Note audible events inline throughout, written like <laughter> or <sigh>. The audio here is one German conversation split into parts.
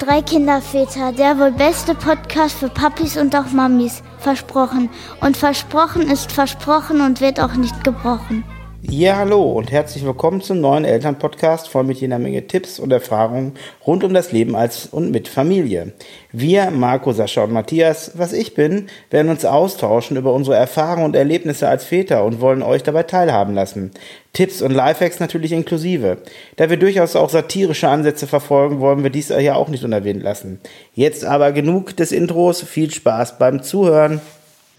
Drei Kinderväter, der wohl beste Podcast für Papis und auch Mamis. Versprochen. Und versprochen ist versprochen und wird auch nicht gebrochen. Ja, hallo und herzlich willkommen zum neuen Elternpodcast voll mit jeder Menge Tipps und Erfahrungen rund um das Leben als und mit Familie. Wir, Marco, Sascha und Matthias, was ich bin, werden uns austauschen über unsere Erfahrungen und Erlebnisse als Väter und wollen euch dabei teilhaben lassen. Tipps und Lifehacks natürlich inklusive. Da wir durchaus auch satirische Ansätze verfolgen, wollen wir dies ja auch nicht unerwähnt lassen. Jetzt aber genug des Intros, viel Spaß beim Zuhören.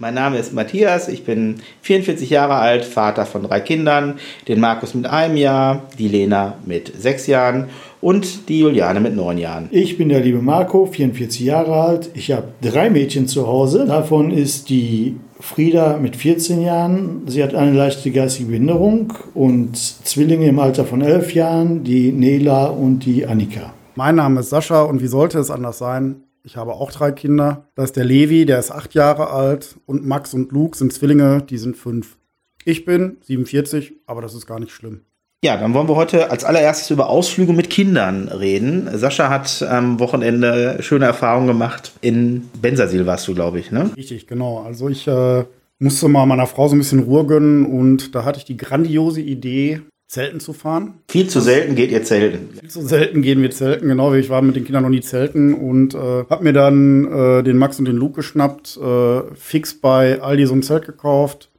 Mein Name ist Matthias, ich bin 44 Jahre alt, Vater von drei Kindern, den Markus mit einem Jahr, die Lena mit sechs Jahren und die Juliane mit neun Jahren. Ich bin der liebe Marco, 44 Jahre alt. Ich habe drei Mädchen zu Hause. Davon ist die Frieda mit 14 Jahren. Sie hat eine leichte geistige Behinderung und Zwillinge im Alter von elf Jahren, die Nela und die Annika. Mein Name ist Sascha und wie sollte es anders sein? Ich habe auch drei Kinder. Das ist der Levi, der ist acht Jahre alt. Und Max und Luke sind Zwillinge, die sind fünf. Ich bin 47, aber das ist gar nicht schlimm. Ja, dann wollen wir heute als allererstes über Ausflüge mit Kindern reden. Sascha hat am Wochenende schöne Erfahrungen gemacht. In Bensersiel warst du, glaube ich, ne? Richtig, genau. Also ich äh, musste mal meiner Frau so ein bisschen Ruhe gönnen und da hatte ich die grandiose Idee, Zelten zu fahren. Viel zu selten geht ihr zelten. Viel zu selten gehen wir zelten, genau. Ich war mit den Kindern noch nie zelten und äh, hab mir dann äh, den Max und den Luke geschnappt, äh, fix bei Aldi so ein Zelt gekauft,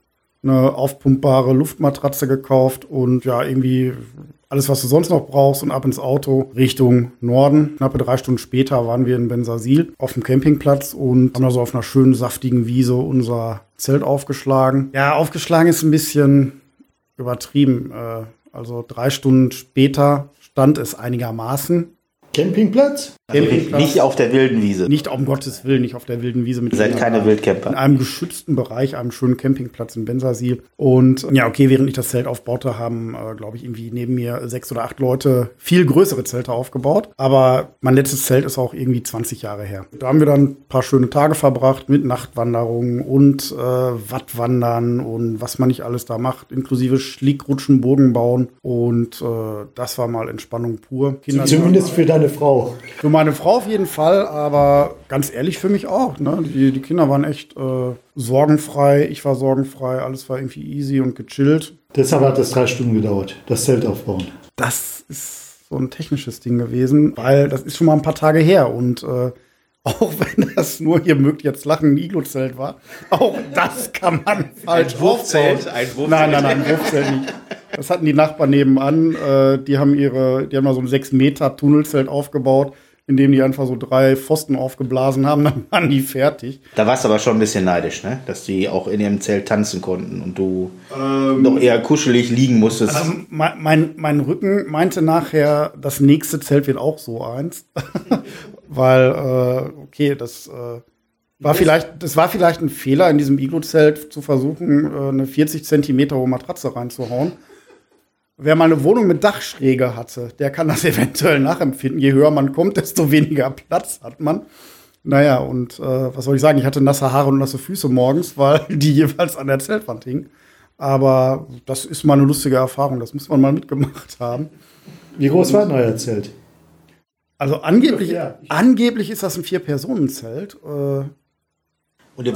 eine aufpumpbare Luftmatratze gekauft und ja, irgendwie alles, was du sonst noch brauchst und ab ins Auto Richtung Norden. Knappe drei Stunden später waren wir in Bensasil auf dem Campingplatz und haben da so auf einer schönen, saftigen Wiese unser Zelt aufgeschlagen. Ja, aufgeschlagen ist ein bisschen übertrieben. Äh, also drei Stunden später stand es einigermaßen. Campingplatz? Also nicht auf der wilden Wiese. Nicht um Gottes Willen, nicht auf der wilden Wiese. Mit Ihr seid keine Wildcamper. In einem geschützten Bereich, einem schönen Campingplatz in Bensasil. Und ja, okay, während ich das Zelt aufbaute, haben, äh, glaube ich, irgendwie neben mir sechs oder acht Leute viel größere Zelte aufgebaut. Aber mein letztes Zelt ist auch irgendwie 20 Jahre her. Da haben wir dann ein paar schöne Tage verbracht mit Nachtwanderungen und äh, Wattwandern und was man nicht alles da macht, inklusive Schlickrutschen, Burgen bauen. Und äh, das war mal Entspannung pur. Kinder Zumindest für deine Frau. Für meine Frau auf jeden Fall, aber ganz ehrlich für mich auch. Ne? Die, die Kinder waren echt äh, sorgenfrei, ich war sorgenfrei, alles war irgendwie easy und gechillt. Deshalb hat es drei Stunden gedauert, das Zelt aufbauen. Das ist so ein technisches Ding gewesen, weil das ist schon mal ein paar Tage her und äh, auch wenn das nur, ihr mögt jetzt lachen, ein Iglo-Zelt war, auch das kann man falsch Ein Wurfzelt, ein Wurfzelt. Nein, nein, nein, ein Wurfzelt nicht. Das hatten die Nachbarn nebenan. Äh, die haben ihre, die haben da so ein 6 Meter Tunnelzelt aufgebaut, in dem die einfach so drei Pfosten aufgeblasen haben, <laughs> dann waren die fertig. Da warst du aber schon ein bisschen neidisch, ne? Dass die auch in ihrem Zelt tanzen konnten und du noch eher kuschelig liegen musstest. Also mein, mein, mein Rücken meinte nachher, das nächste Zelt wird auch so eins. Weil, äh, okay, das äh, war vielleicht, das war vielleicht ein Fehler, in diesem Iglo-Zelt zu versuchen, äh, eine 40 Zentimeter hohe Matratze reinzuhauen. Wer mal eine Wohnung mit Dachschräge hatte, der kann das <laughs> eventuell nachempfinden. Je höher man kommt, desto weniger Platz hat man. Naja, und äh, was soll ich sagen? Ich hatte nasse Haare und nasse Füße morgens, <laughs> weil die jeweils an der Zeltwand hingen. Aber das ist mal eine lustige Erfahrung. Das muss man mal mitgemacht haben. Wie groß war denn euer Zelt? Also angeblich, Ja. angeblich ist das ein Vier-Personen-Zelt. Äh,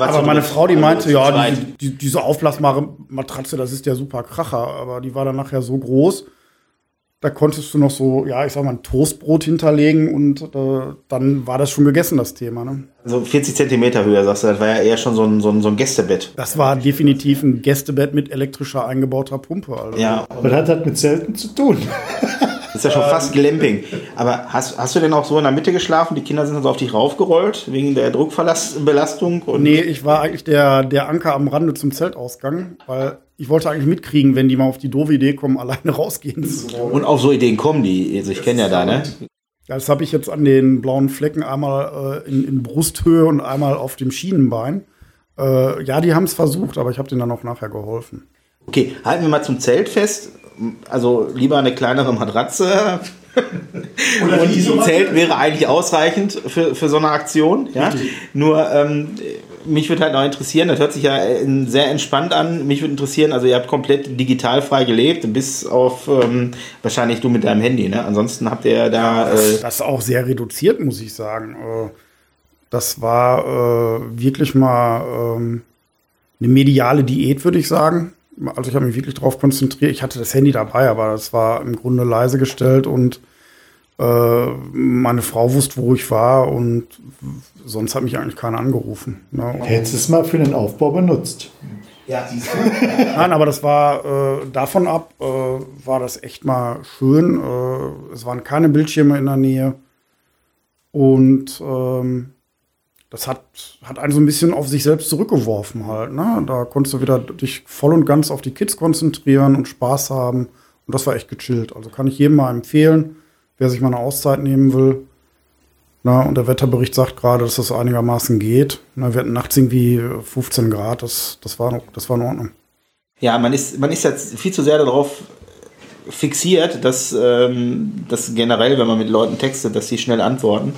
aber meine. Frau, die meinte, ja, die, die, diese aufblasbare Matratze, das ist der super Kracher. Aber die war dann nachher so groß, da konntest du noch so, ja, ich sag mal, ein Toastbrot hinterlegen und äh, dann war das schon gegessen, das Thema. Ne? So 40 Zentimeter höher, sagst du, das war ja eher schon so ein, so ein, so ein Gästebett. Das war definitiv ein Gästebett mit elektrischer eingebauter Pumpe. Also. Ja, hat das mit Zelten zu tun? <laughs> das ist ja schon fast Glamping. Aber hast, hast du denn auch so in der Mitte geschlafen? Die Kinder sind dann so auf dich raufgerollt, wegen der Druckbelastung? Nee, ich war eigentlich der, der Anker am Rande zum Zeltausgang, weil ich wollte eigentlich mitkriegen, wenn die mal auf die doofe Idee kommen, <laughs> alleine rausgehen zu wollen. Und auf so Ideen kommen die. Also ich kenne ja da, ne? Das habe ich jetzt an den blauen Flecken einmal äh, in, in Brusthöhe und einmal auf dem Schienenbein. Äh, ja, die haben es versucht, aber ich habe denen dann auch nachher geholfen. Okay, halten wir mal zum Zelt fest. Also lieber eine kleinere Matratze. <laughs> Oder Und ein Zelt wäre eigentlich ausreichend für, für so eine Aktion. Ja? Nur ähm, mich würde halt noch interessieren, das hört sich ja äh, sehr entspannt an. Mich würde interessieren, also ihr habt komplett digital frei gelebt, bis auf ähm, wahrscheinlich du mit deinem Handy, ne? Ansonsten habt ihr da. Äh das ist auch sehr reduziert, muss ich sagen. Äh, das war äh, wirklich mal ähm, eine mediale Diät, würde ich sagen. Also ich habe mich wirklich darauf konzentriert. Ich hatte das Handy dabei, aber das war im Grunde leise gestellt und äh, meine Frau wusste, wo ich war und sonst hat mich eigentlich keiner angerufen. Ne? Hättest du es mal für den Aufbau benutzt? Ja, siehst du. <laughs> Nein, aber das war äh, davon ab, äh, war das echt mal schön. Äh, es waren keine Bildschirme in der Nähe. Und ähm, das hat, hat einen so ein bisschen auf sich selbst zurückgeworfen halt. Ne? Da konntest du wieder dich voll und ganz auf die Kids konzentrieren und Spaß haben. Und das war echt gechillt. Also kann ich jedem mal empfehlen, wer sich mal eine Auszeit nehmen will. Na, und der Wetterbericht sagt gerade, dass das einigermaßen geht. Na, wir hatten nachts irgendwie 15 Grad, das, das, war, das war in Ordnung. Ja, man ist, man ist jetzt viel zu sehr darauf fixiert, dass, ähm, dass generell, wenn man mit Leuten textet, dass sie schnell antworten.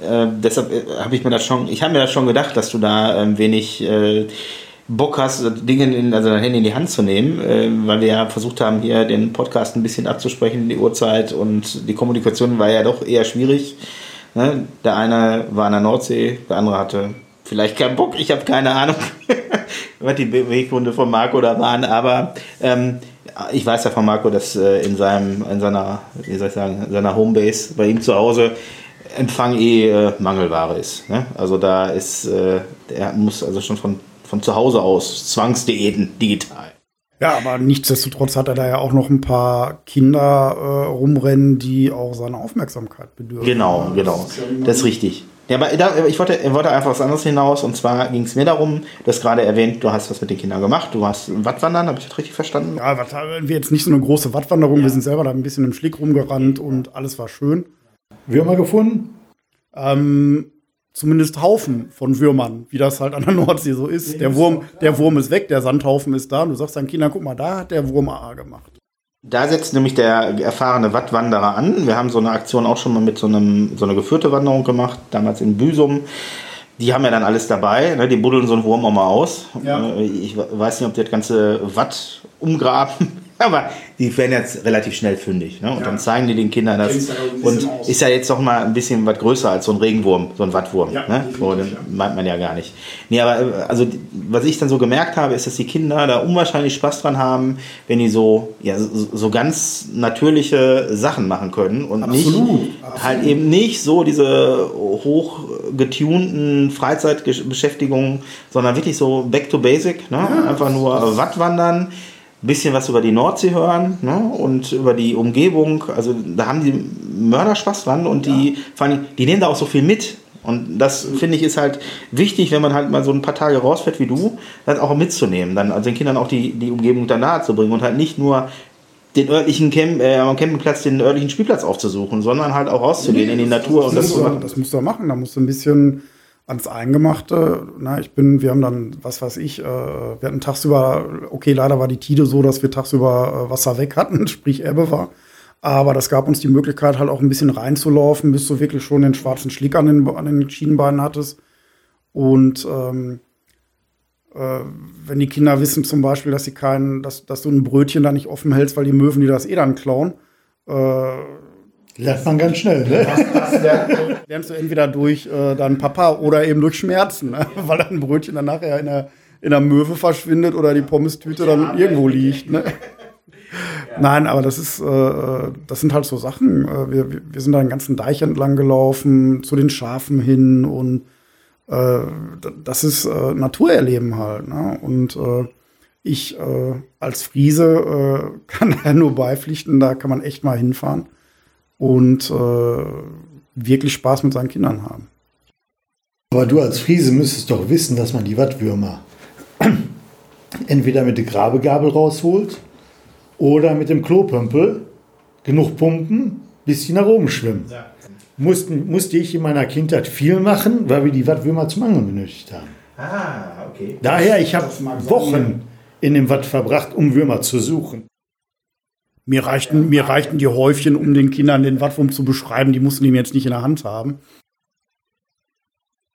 Äh, deshalb äh, habe ich mir das schon, ich habe mir das schon gedacht, dass du da ähm, wenig äh, Bock hast, Dinge in, also dein Handy in die Hand zu nehmen, äh, weil wir ja versucht haben, hier den Podcast ein bisschen abzusprechen, die Uhrzeit und die Kommunikation war ja doch eher schwierig. Ne? Der eine war an der Nordsee, der andere hatte vielleicht keinen Bock, ich habe keine Ahnung, <laughs> was die Beweggründe von Marco da waren, aber ähm, ich weiß ja von Marco, dass äh, in seinem, in seiner, wie soll ich sagen, in seiner Homebase bei ihm zu Hause Empfang eh äh, Mangelware ist. Ne? Also da ist, äh, er muss also schon von, von zu Hause aus Zwangsdiäten digital. Ja, aber nichtsdestotrotz hat er da ja auch noch ein paar Kinder äh, rumrennen, die auch seine Aufmerksamkeit bedürfen. Genau, genau. Das ist, ja das ist richtig. Ja, aber da, ich wollte, wollte einfach was anderes hinaus. Und zwar ging es mir darum, du hast gerade erwähnt, du hast was mit den Kindern gemacht. Du hast Wattwandern, habe ich das richtig verstanden? Ja, wir jetzt nicht so eine große Wattwanderung. Ja. Wir sind selber da ein bisschen im Schlick rumgerannt und alles war schön. Würmer gefunden? Ähm, zumindest Haufen von Würmern, wie das halt an der Nordsee so ist. Der Wurm, der Wurm ist weg, der Sandhaufen ist da und du sagst deinen Kindern, guck mal, da hat der Wurm AA gemacht. Da setzt nämlich der erfahrene Wattwanderer an. Wir haben so eine Aktion auch schon mal mit so, einem, so einer geführte Wanderung gemacht, damals in Büsum. Die haben ja dann alles dabei, ne? die buddeln so einen Wurm auch mal aus. Ja. Äh, ich weiß nicht, ob die das ganze Watt umgraben <laughs> Aber die werden jetzt relativ schnell fündig. Ne? Und ja. dann zeigen die den Kindern das. Und aus. ist ja jetzt doch mal ein bisschen was größer als so ein Regenwurm, so ein Wattwurm. Ja, ne? oh, den meint man ja gar nicht. Nee, aber äh, also, was ich dann so gemerkt habe, ist, dass die Kinder da unwahrscheinlich Spaß dran haben, wenn die so, ja, so, so ganz natürliche Sachen machen können und Absolut. nicht Absolut. halt eben nicht so diese hochgetunten Freizeitbeschäftigungen, sondern wirklich so back to basic. Ne? Ja, Einfach nur Wattwandern bisschen was über die Nordsee hören ne? und über die Umgebung. Also da haben die Mörder Spaß dran und die, ja. vor allem, die nehmen da auch so viel mit. Und das finde ich ist halt wichtig, wenn man halt mal so ein paar Tage rausfährt wie du, das auch mitzunehmen, dann also den Kindern auch die, die Umgebung da nahe zu bringen und halt nicht nur den örtlichen Camp, äh, am Campingplatz den örtlichen Spielplatz aufzusuchen, sondern halt auch rauszugehen nee, in die Natur das, und das, das, das musst du machen. Da musst du ein bisschen ans Eingemachte. Na, ich bin, wir haben dann, was weiß ich, äh, wir hatten tagsüber, okay, leider war die Tide so, dass wir tagsüber äh, Wasser weg hatten, <laughs> sprich Ebbe war. Aber das gab uns die Möglichkeit, halt auch ein bisschen reinzulaufen, bis du wirklich schon den schwarzen Schlick an den, an den Schienenbeinen hattest. Und ähm, äh, wenn die Kinder wissen zum Beispiel, dass sie keinen, dass, dass du ein Brötchen da nicht offen hältst, weil die Möwen die das eh dann klauen, äh, Lernt man ganz schnell, ne? Das, das lernst du entweder durch äh, deinen Papa oder eben durch Schmerzen, ne? <laughs> weil ein Brötchen dann nachher in der, in der Möwe verschwindet oder die Pommestüte dann irgendwo liegt. Ne? Nein, aber das ist, äh, das sind halt so Sachen. Äh, wir, wir sind da den ganzen Deich entlang gelaufen, zu den Schafen hin und äh, das ist äh, Naturerleben halt. Ne? Und äh, ich äh, als Friese äh, <laughs> kann da nur beipflichten, da kann man echt mal hinfahren und äh, wirklich Spaß mit seinen Kindern haben. Aber du als Friese müsstest doch wissen, dass man die Wattwürmer entweder mit der Grabegabel rausholt oder mit dem Klopömpel genug pumpen, bis sie nach oben schwimmen. Ja. Mussten, musste ich in meiner Kindheit viel machen, weil wir die Wattwürmer zum Angeln benötigt haben. Ah, okay. Daher, ich habe Wochen in dem Watt verbracht, um Würmer zu suchen. Mir reichten, mir reichten die Häufchen, um den Kindern den Wattwurm zu beschreiben. Die mussten mir jetzt nicht in der Hand haben.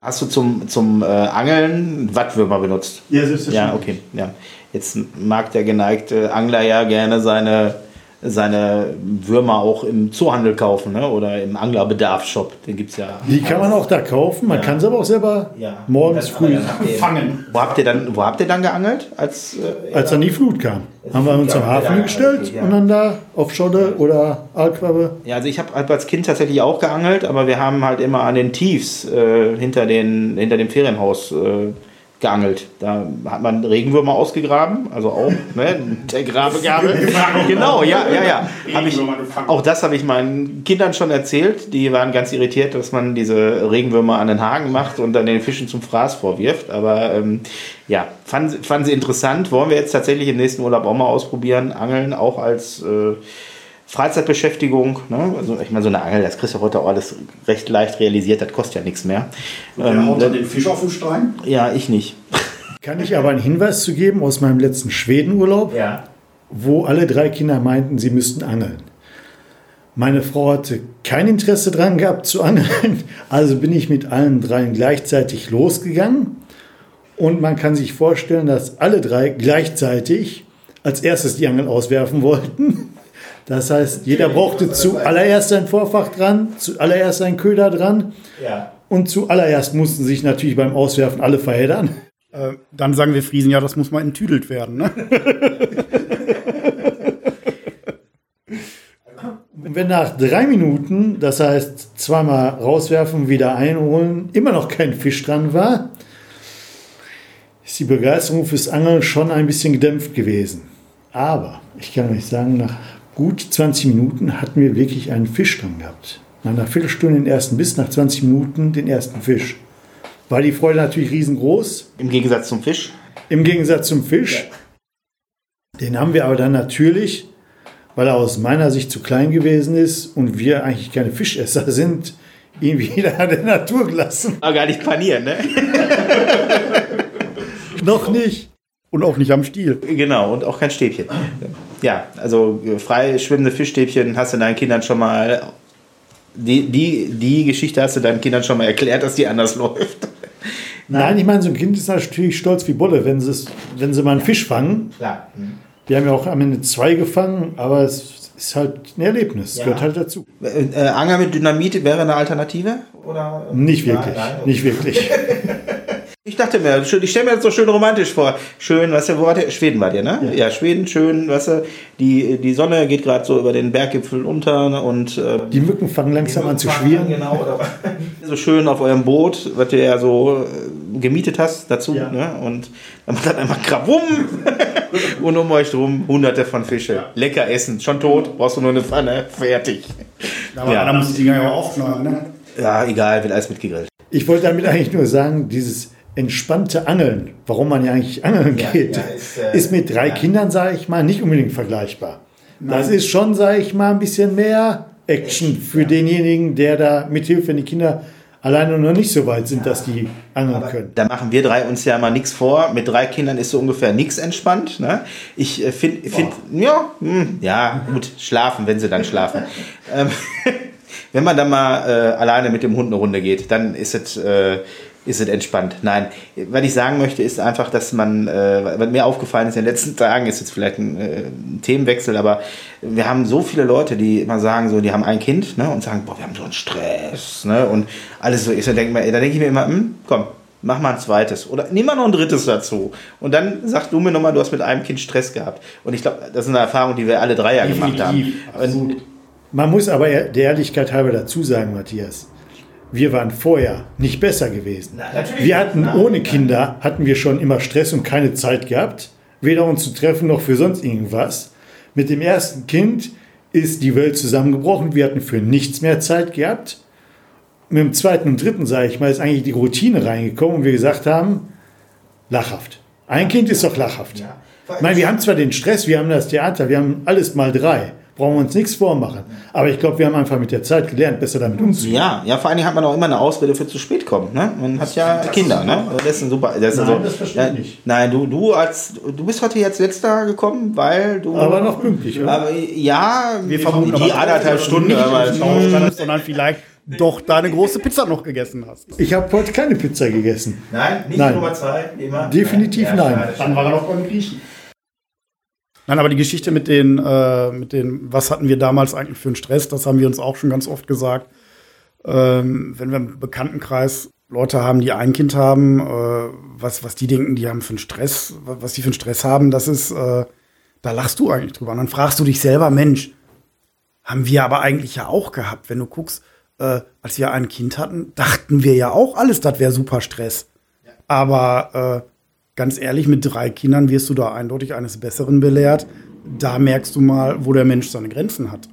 Hast du zum, zum äh, Angeln Wattwürmer benutzt? Ja, selbstverständlich. Ja, okay. Ja. Jetzt mag der geneigte Angler ja gerne seine, seine Würmer auch im Zoohandel kaufen ne? oder im Anglerbedarfshop. Den gibt es ja. Die kann man auch da kaufen, man kann sie aber auch selber Ja. morgens früh, Fangen. Wo habt ihr dann, wo habt ihr dann geangelt? Als, äh, als dann die Flut kam. Haben wir uns am Hafen Ja, gestellt okay, ja. und dann da auf Scholle oder Aalquappe. Ja, also ich habe halt als Kind tatsächlich auch geangelt, aber wir haben halt immer an den Tiefs äh, hinter, den, hinter dem Ferienhaus äh, geangelt. Da hat man Regenwürmer ausgegraben, also auch ne, der Grabegabel. <laughs> genau, ja, ja, ja. Hab ich, auch das habe ich meinen Kindern schon erzählt. Die waren ganz irritiert, dass man diese Regenwürmer an den Haken macht und dann den Fischen zum Fraß vorwirft. Aber ähm, ja, fanden, sie- fanden sie interessant. Wollen wir jetzt tatsächlich im nächsten Urlaub auch mal ausprobieren. Angeln auch als äh, Freizeitbeschäftigung, ne? also ich meine, so eine Angel, das kriegst du heute auch alles recht leicht realisiert, das kostet ja nichts mehr. Ähm, haut dann den Fisch auf den Stein. ja, ich nicht. Kann ich aber einen Hinweis zu geben aus meinem letzten Schwedenurlaub, Ja. wo alle drei Kinder meinten, sie müssten angeln. Meine Frau hatte kein Interesse dran gehabt zu angeln, <laughs> also bin ich mit allen dreien gleichzeitig losgegangen. Und man kann sich vorstellen, dass alle drei gleichzeitig als erstes die Angel auswerfen wollten. <laughs> Das heißt, jeder brauchte zuallererst ein Vorfach dran, zuallererst ein Köder dran Ja. und zuallererst mussten sich natürlich beim Auswerfen alle verheddern. Äh, dann sagen wir Friesen, ja, das muss mal enttüdelt werden. Ne? <laughs> Und wenn nach drei Minuten, das heißt zweimal rauswerfen, wieder einholen, immer noch kein Fisch dran war, ist die Begeisterung fürs Angeln schon ein bisschen gedämpft gewesen. Aber ich kann euch sagen, nach gut 20 Minuten hatten wir wirklich einen Fisch dran gehabt. Nach einer Viertelstunde den ersten Biss, nach 20 Minuten den ersten Fisch. War die Freude natürlich riesengroß, Im Gegensatz zum Fisch. im Gegensatz zum Fisch. Den haben wir aber dann natürlich, weil er aus meiner Sicht zu klein gewesen ist und wir eigentlich keine Fischesser <laughs> sind, ihn wieder an der Natur gelassen. Aber gar nicht panieren, ne? <laughs> Noch nicht. Und auch nicht am Stiel. Genau, und auch kein Stäbchen. Ja, also äh, frei schwimmende Fischstäbchen hast du deinen Kindern schon mal. Die, die, die Geschichte hast du deinen Kindern schon mal erklärt, dass die anders <laughs> läuft. Nein, ich meine, so ein Kind ist natürlich stolz wie Bolle, wenn wenn sie mal einen Fisch fangen. Klar. Wir haben ja auch am Ende zwei gefangen, aber es ist halt ein Erlebnis. Ja. Gehört halt dazu. Äh, äh, Angel mit Dynamit wäre eine Alternative? Oder? Nicht wirklich. Nein, nein. Nicht wirklich. <laughs> Ich dachte mir, ich stelle mir das so schön romantisch vor. Schön, weißt du, wo war der? Schweden war der, ne? Ja, Schweden, schön, weißt du, die, die Sonne geht gerade so über den Berggipfel unter ne, und äh, Die Mücken fangen langsam an zu schwirren. Genau, oder <laughs> so schön auf eurem Boot, was du ja so äh, gemietet hast dazu, Ja. ne? Und dann macht das einmal Krabum <laughs> und um euch drum hunderte von Fische. Lecker essen, schon tot, brauchst du nur eine Pfanne, fertig. Aber Ja. da muss die Dinger ja auch aufschneiden. Ne? Ja, egal, wird alles mitgegrillt. Ich wollte damit eigentlich nur sagen, dieses entspannte Angeln, warum man ja eigentlich angeln Ja, geht, ja, ist, ist, äh, mit drei ja. Kindern, sage ich mal, nicht unbedingt vergleichbar. Das ist schon, sage ich mal, ein bisschen mehr Action für denjenigen, der da mithilft, wenn die Kinder alleine noch nicht so weit sind, dass die angeln können. Da machen wir drei uns ja mal nichts vor. Mit drei Kindern ist so ungefähr nichts entspannt. Ne? Ich äh, finde, find, ja, hm, ja, gut, schlafen, wenn sie dann schlafen. <laughs> ähm, <laughs> wenn man dann mal äh, alleine mit dem Hund eine Runde geht, dann ist es, äh, ist es entspannt. Nein, was ich sagen möchte, ist einfach, dass man, äh, was mir aufgefallen ist in den letzten <laughs> Tagen, ist jetzt vielleicht ein, äh, ein Themenwechsel, aber wir haben so viele Leute, die immer sagen, so, die haben ein Kind ne, und sagen, boah, wir haben so einen Stress ne, und alles so. Mir, da denke ich mir immer, hm, komm, mach mal ein zweites oder nimm mal noch ein drittes dazu. Und dann sag du mir nochmal, du hast mit einem Kind Stress gehabt. Und ich glaube, das ist eine Erfahrung, die wir alle drei ja gemacht haben. Und, Man muss aber der Ehrlichkeit halber dazu sagen, Matthias, wir waren vorher nicht besser gewesen. natürlich Wir hatten ohne Kinder, hatten wir schon immer Stress und keine Zeit gehabt, weder uns zu treffen noch für sonst irgendwas. Mit dem ersten Kind ist die Welt zusammengebrochen, wir hatten für nichts mehr Zeit gehabt. Mit dem zweiten und dritten, sage ich mal, ist eigentlich die Routine reingekommen und wir gesagt haben, lachhaft. Ein Kind ist doch lachhaft. Ich meine, wir haben zwar den Stress, wir haben das Theater, wir haben alles mal drei. Brauchen wir uns nichts vormachen. Aber ich glaube, wir haben einfach mit der Zeit gelernt, besser damit umzugehen. ja, ja, vor allen Dingen hat man auch immer eine Ausrede für zu spät kommen. Ne? Man hat ja Kinder. Ne? Das ist ein super. Das Nein, so, das verstehe ich nicht. Nein, du, du als du bist heute jetzt letzter gekommen, weil du. Aber noch pünktlich, oder? Aber ja, Wir vermuten die anderthalb Stunden. Nicht aber- im Stau standest, sondern vielleicht doch deine große Pizza noch gegessen hast. Ich habe heute keine Pizza gegessen. Nein, nicht Nein. Nummer zwei, immer. Definitiv nein. schade. Dann war er noch beim Griechen. Nein, aber die Geschichte mit den, äh, mit den, was hatten wir damals eigentlich für einen Stress, das haben wir uns auch schon ganz oft gesagt. Ähm, wenn wir im Bekanntenkreis Leute haben, die ein Kind haben, äh, was, was die denken, die haben für einen Stress, wa- was die für einen Stress haben, das ist, äh, da lachst du eigentlich drüber. Und dann fragst du dich selber, Mensch, haben wir aber eigentlich ja auch gehabt. Wenn du guckst, äh, als wir ein Kind hatten, dachten wir ja auch alles, das wäre super Stress. Aber äh, ganz ehrlich, mit drei Kindern wirst du da eindeutig eines Besseren belehrt. Da merkst du mal, wo der Mensch seine Grenzen hat.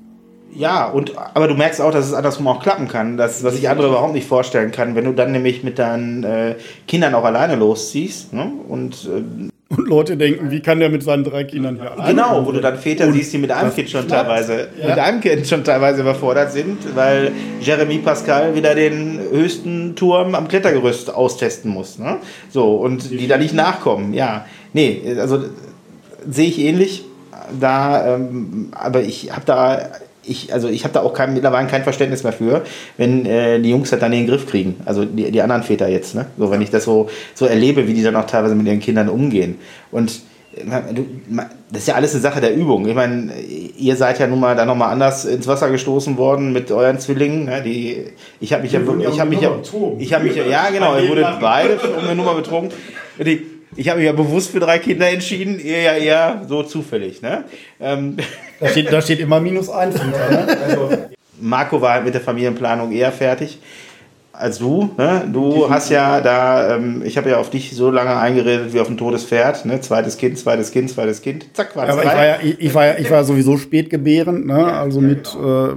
Ja, und aber du merkst auch, dass es andersrum auch klappen kann, das, was sich andere überhaupt nicht vorstellen kann, wenn du dann nämlich mit deinen äh, Kindern auch alleine losziehst. Ne? Und äh, Und Leute denken, wie kann der mit seinen drei Kindern hier alleine genau, wo du dann Väter siehst, die mit einem Kind schon klappt. teilweise, Ja. mit einem Kind schon teilweise überfordert sind, weil Jeremy Pascal wieder den höchsten Turm am Klettergerüst austesten muss. Ne? So, und die da nicht nachkommen. Ja. Nee, also sehe ich ähnlich. Da, ähm, aber ich habe da, ich, also ich habe da auch kein, mittlerweile kein Verständnis mehr für, wenn äh, die Jungs das dann in den Griff kriegen. Also die, die anderen Väter jetzt, ne? So, wenn ich das so, so erlebe, wie die dann auch teilweise mit ihren Kindern umgehen. Und äh, das ist ja alles eine Sache der Übung. Ich meine, ihr seid ja nun mal da nochmal anders ins Wasser gestoßen worden mit euren Zwillingen. Ne? Die, ich habe mich ja, ja ich habe mich ja, ich habe mich ja, ja genau, ihr wurdet beide um eine Nummer betrogen. Die, ich habe mich ja bewusst für drei Kinder entschieden, ja eher so zufällig. Ne? Ähm, Da steht, da steht immer minus eins. Ne? Also, Marco war halt mit der Familienplanung eher fertig als du. Ne? Du hast ja da, ähm, ich habe ja auf dich so lange eingeredet wie auf ein totes Pferd. Ne? Zweites Kind, zweites Kind, zweites Kind. Zack, war es aber ich war, ja, ich, war ja, ich war ja sowieso spätgebärend. Ne? also mit, äh,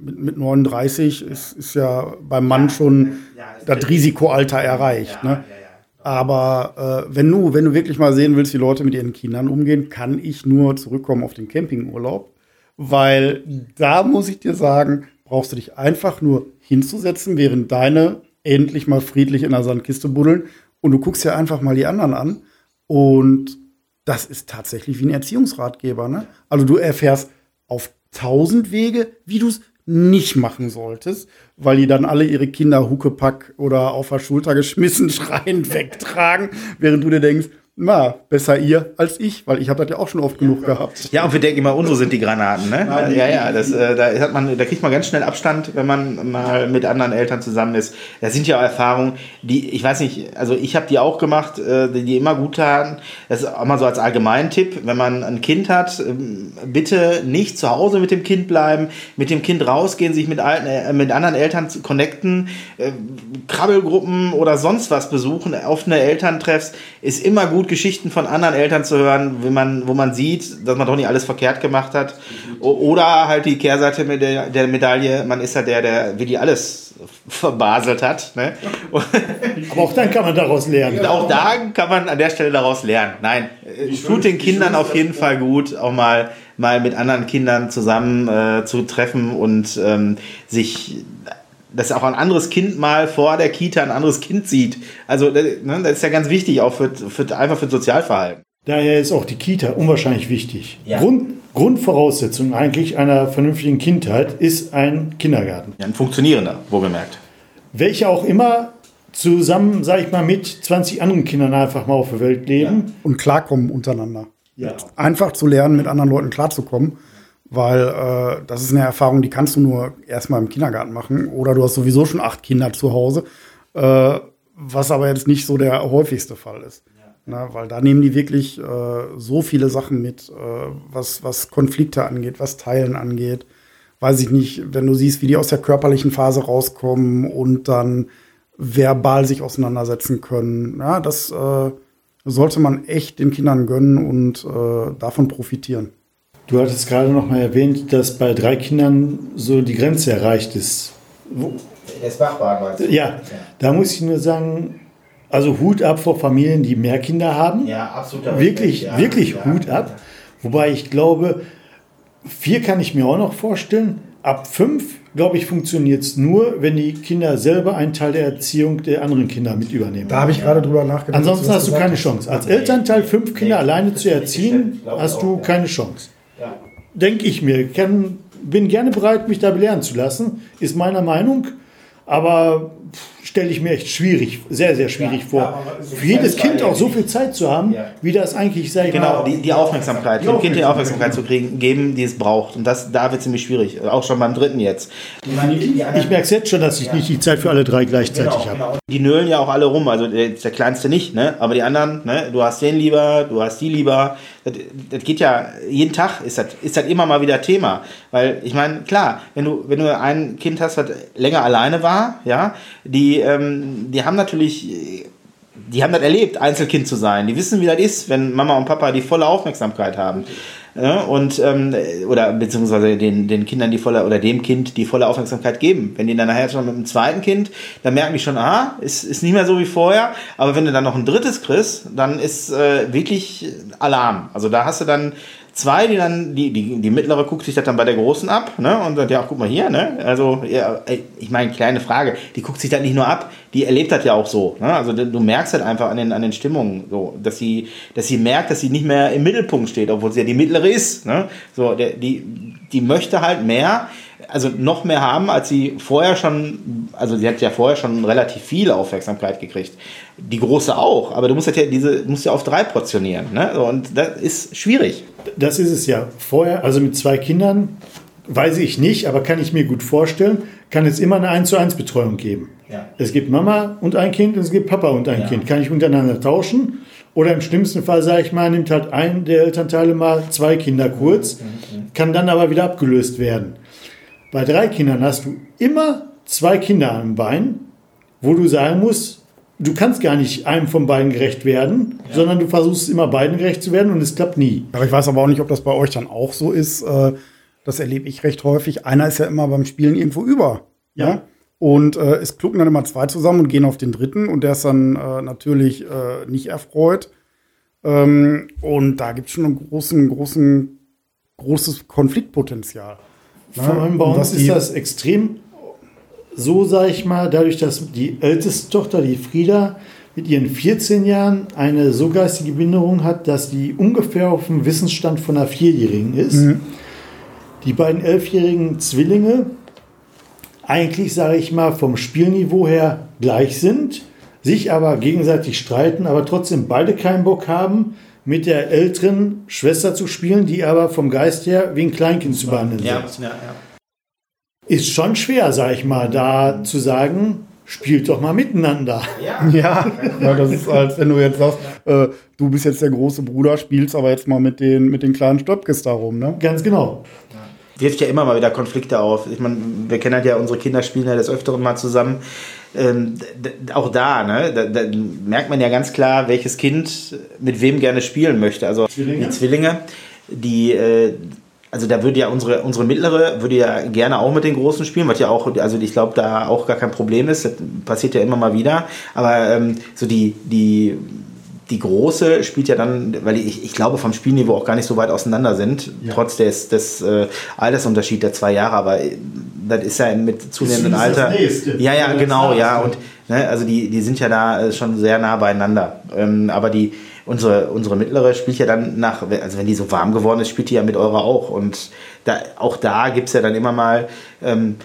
mit, mit 39 ist, ist ja beim Mann schon das Risikoalter erreicht. Ne? Aber äh, wenn, du, wenn du wirklich mal sehen willst, wie Leute mit ihren Kindern umgehen, kann ich nur zurückkommen auf den Campingurlaub. Weil da muss ich dir sagen, brauchst du dich einfach nur hinzusetzen, während deine endlich mal friedlich in der Sandkiste buddeln. Und du guckst ja einfach mal die anderen an. Und das ist tatsächlich wie ein Erziehungsratgeber. Ne? Also du erfährst auf tausend Wege, wie du es nicht machen solltest, weil die dann alle ihre Kinder Huckepack oder auf der Schulter geschmissen schreiend <laughs> wegtragen, während du dir denkst, na, besser ihr als ich, weil ich habe das ja auch schon oft genug gehabt. Ja, und wir denken immer, unsere sind die Granaten, ne? Nein, ja, ja, das, äh, da, hat man, da kriegt man ganz schnell Abstand, wenn man mal mit anderen Eltern zusammen ist. Das sind ja auch Erfahrungen, die, ich weiß nicht, also ich habe die auch gemacht, äh, die, die immer gut taten. Das ist auch mal so als Allgemeintipp, wenn man ein Kind hat, ähm, bitte nicht zu Hause mit dem Kind bleiben, mit dem Kind rausgehen, sich mit, alten, äh, mit anderen Eltern zu connecten, äh, Krabbelgruppen oder sonst was besuchen, offene Elterntreffs, ist immer gut, Geschichten von anderen Eltern zu hören, wenn man, wo man sieht, dass man doch nicht alles verkehrt gemacht hat. Oder halt die Kehrseite der, der Medaille, man ist ja der, der wirklich alles verbaselt hat. Ne? Und <laughs> Aber auch dann kann man daraus lernen. auch da kann man an der Stelle daraus lernen. Nein, es tut den Kindern auf jeden Fall gut, auch mal, mal mit anderen Kindern zusammen äh, zu treffen und ähm, sich dass auch ein anderes Kind mal vor der Kita ein anderes Kind sieht. Also ne, das ist ja ganz wichtig, auch für, für, einfach für Sozialverhalten. Daher ist auch die Kita unwahrscheinlich wichtig. Ja. Grund, Grundvoraussetzung eigentlich einer vernünftigen Kindheit ist ein Kindergarten. Ja, ein funktionierender, wohlgemerkt. Welcher auch immer zusammen, sag ich mal, mit 20 anderen Kindern einfach mal auf der Welt leben. Und klarkommen untereinander. Ja. Einfach zu lernen, mit anderen Leuten klarzukommen. Weil äh, das ist eine Erfahrung, die kannst du nur erstmal im Kindergarten machen. Oder du hast sowieso schon acht Kinder zu Hause. Äh, was aber jetzt nicht so der häufigste Fall ist. Na, weil da nehmen die wirklich äh, so viele Sachen mit, äh, was, was Konflikte angeht, was Teilen angeht. Weiß ich nicht, wenn du siehst, wie die aus der körperlichen Phase rauskommen und dann verbal sich auseinandersetzen können. Ja, das äh, sollte man echt den Kindern gönnen und äh, davon profitieren. Du hattest gerade noch mal erwähnt, dass bei drei Kindern so die Grenze erreicht ist. Wo, Das machbar, ja, da muss ich nur sagen, also Hut ab vor Familien, die mehr Kinder haben. Ja, absolut. wirklich, wirklich Hut ab. Wobei ich glaube, vier kann ich mir auch noch vorstellen. Ab fünf, glaube ich, funktioniert es nur, wenn die Kinder selber einen Teil der Erziehung der anderen Kinder mit übernehmen. Da habe ich gerade drüber nachgedacht. Ansonsten hast du keine Chance. Als Elternteil fünf Kinder alleine zu erziehen, hast du keine Chance. Denke ich mir. Kann, bin gerne bereit, mich da belehren zu lassen. Ist meiner Meinung. Aber stelle ich mir echt schwierig, sehr, sehr schwierig vor. Für jedes Kind auch so viel Zeit zu haben, wie das eigentlich sei. Genau, die, die Aufmerksamkeit, dem Kind die Aufmerksamkeit zu kriegen, geben, die es braucht. Und das, da wird ziemlich schwierig. Auch schon beim dritten jetzt. Ich merke es jetzt schon, dass ich nicht die Zeit für alle drei gleichzeitig habe. Die nölen ja auch alle rum. Also der, der Kleinste nicht, ne? Aber die anderen, ne? Du hast den lieber, du hast die lieber. Das, das geht ja, jeden Tag ist das, ist das immer mal wieder Thema. Weil, ich meine, klar, wenn du, wenn du ein Kind hast, das länger alleine war, ja, die, ähm, die haben natürlich, die haben das erlebt, Einzelkind zu sein. Die wissen, wie das ist, wenn Mama und Papa die volle Aufmerksamkeit haben. Ja, und ähm, oder beziehungsweise den, den Kindern die volle oder dem Kind die volle Aufmerksamkeit geben. Wenn die dann nachher schon mit dem zweiten Kind, dann merken die schon, aha, ist, ist nicht mehr so wie vorher. Aber wenn du dann noch ein drittes kriegst, dann ist äh, wirklich Alarm. Also da hast du dann zwei, die dann, die, die, die mittlere guckt sich das dann bei der großen ab, ne? Und sagt, ja, guck mal hier, ne? Also, ja, ich meine, kleine Frage, die guckt sich das nicht nur ab, die erlebt das ja auch so. Ne? Also du merkst halt einfach an den, an den Stimmungen, so, dass sie, dass sie merkt, dass sie nicht mehr im Mittelpunkt steht, obwohl sie ja die mittlere ist. Ne? So, der, die, die möchte halt mehr, also noch mehr haben, als sie vorher schon, also sie hat ja vorher schon relativ viel Aufmerksamkeit gekriegt. Die große auch, aber du musst ja diese, musst ja auf drei portionieren. Ne? Und das ist schwierig. Das ist es ja. Vorher, also mit zwei Kindern, weiß ich nicht, aber kann ich mir gut vorstellen, kann es immer eine 1 zu 1 Betreuung geben. Ja. Es gibt Mama und ein Kind und es gibt Papa und ein ja. Kind. Kann ich untereinander tauschen? Oder im schlimmsten Fall, sage ich mal, nimmt halt ein der Elternteile mal zwei Kinder kurz, mhm. kann dann aber wieder abgelöst werden. Bei drei Kindern hast du immer zwei Kinder am Bein, wo du sagen musst, du kannst gar nicht einem von beiden gerecht werden, ja. sondern du versuchst immer beiden gerecht zu werden und es klappt nie. Aber ich weiß aber auch nicht, ob das bei euch dann auch so ist. Äh, das erlebe ich recht häufig. Einer ist ja immer beim Spielen irgendwo über. Ja. ja? Und äh, es klucken dann immer zwei zusammen und gehen auf den dritten und der ist dann äh, natürlich äh, nicht erfreut. Ähm, und da gibt es schon einen großen, großen, großes Konfliktpotenzial. Vor allem bei uns ist das extrem so, sage ich mal, dadurch, dass die älteste Tochter, die Frieda, mit ihren 14 Jahren eine so geistige Behinderung hat, dass die ungefähr auf dem Wissensstand von einer Vierjährigen ist. Mhm. Die beiden elfjährigen Zwillinge eigentlich, sage ich mal, vom Spielniveau her gleich sind, sich aber gegenseitig streiten, aber trotzdem beide keinen Bock haben, mit der älteren Schwester zu spielen, die aber vom Geist her wie ein Kleinkind zu behandeln ja, sind. Ja, ja. Ist schon schwer, sage ich mal, da zu sagen, spielt doch mal miteinander. Ja, <laughs> ja, das ist, als wenn du jetzt sagst, äh, du bist jetzt der große Bruder, spielst aber jetzt mal mit den, mit den kleinen Stöpkes darum. Ne? Ganz genau wirft ja immer mal wieder Konflikte auf. Ich meine, wir kennen halt ja, unsere Kinder spielen ja des Öfteren mal zusammen. Ähm, auch da, ne, da, da, merkt man ja ganz klar, welches Kind mit wem gerne spielen möchte. Also Zwillinge. die Zwillinge, die, äh, also da würde ja unsere, unsere mittlere, würde ja gerne auch mit den Großen spielen, was ja auch, also ich glaube, da auch gar kein Problem ist. Das passiert ja immer mal wieder. Aber ähm, so die, die die große spielt ja dann, weil ich, ich glaube vom Spielniveau auch gar nicht so weit auseinander sind, ja. trotz des, des äh, Altersunterschied der zwei Jahre, aber äh, das ist ja mit zunehmendem Alter. Ja, ja, genau, ja. Und ne, also die, die sind ja da äh, schon sehr nah beieinander. Ähm, aber die, unsere, unsere mittlere spielt ja dann nach, also wenn die so warm geworden ist, spielt die ja mit eurer auch. Und da, auch da gibt es ja dann immer mal ähm,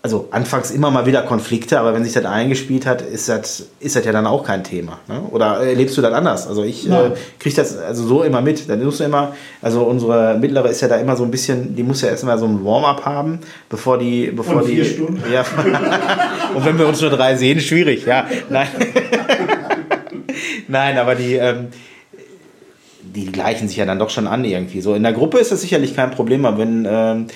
also anfangs immer mal wieder Konflikte, aber wenn sich das eingespielt hat, ist das, ist das ja dann auch kein Thema. Ne? Oder erlebst du das anders? Also ich äh, kriege das also so immer mit. Dann musst du immer, also unsere mittlere ist ja da immer so ein bisschen, die muss ja erstmal so ein Warm-up haben, bevor die, bevor Und vier die. Stunden. Ja. <laughs> Und wenn wir uns nur drei sehen, schwierig, ja. Nein. <laughs> Nein, aber die, ähm, die gleichen sich ja dann doch schon an irgendwie. So in der Gruppe ist das sicherlich kein Problem, aber wenn ähm,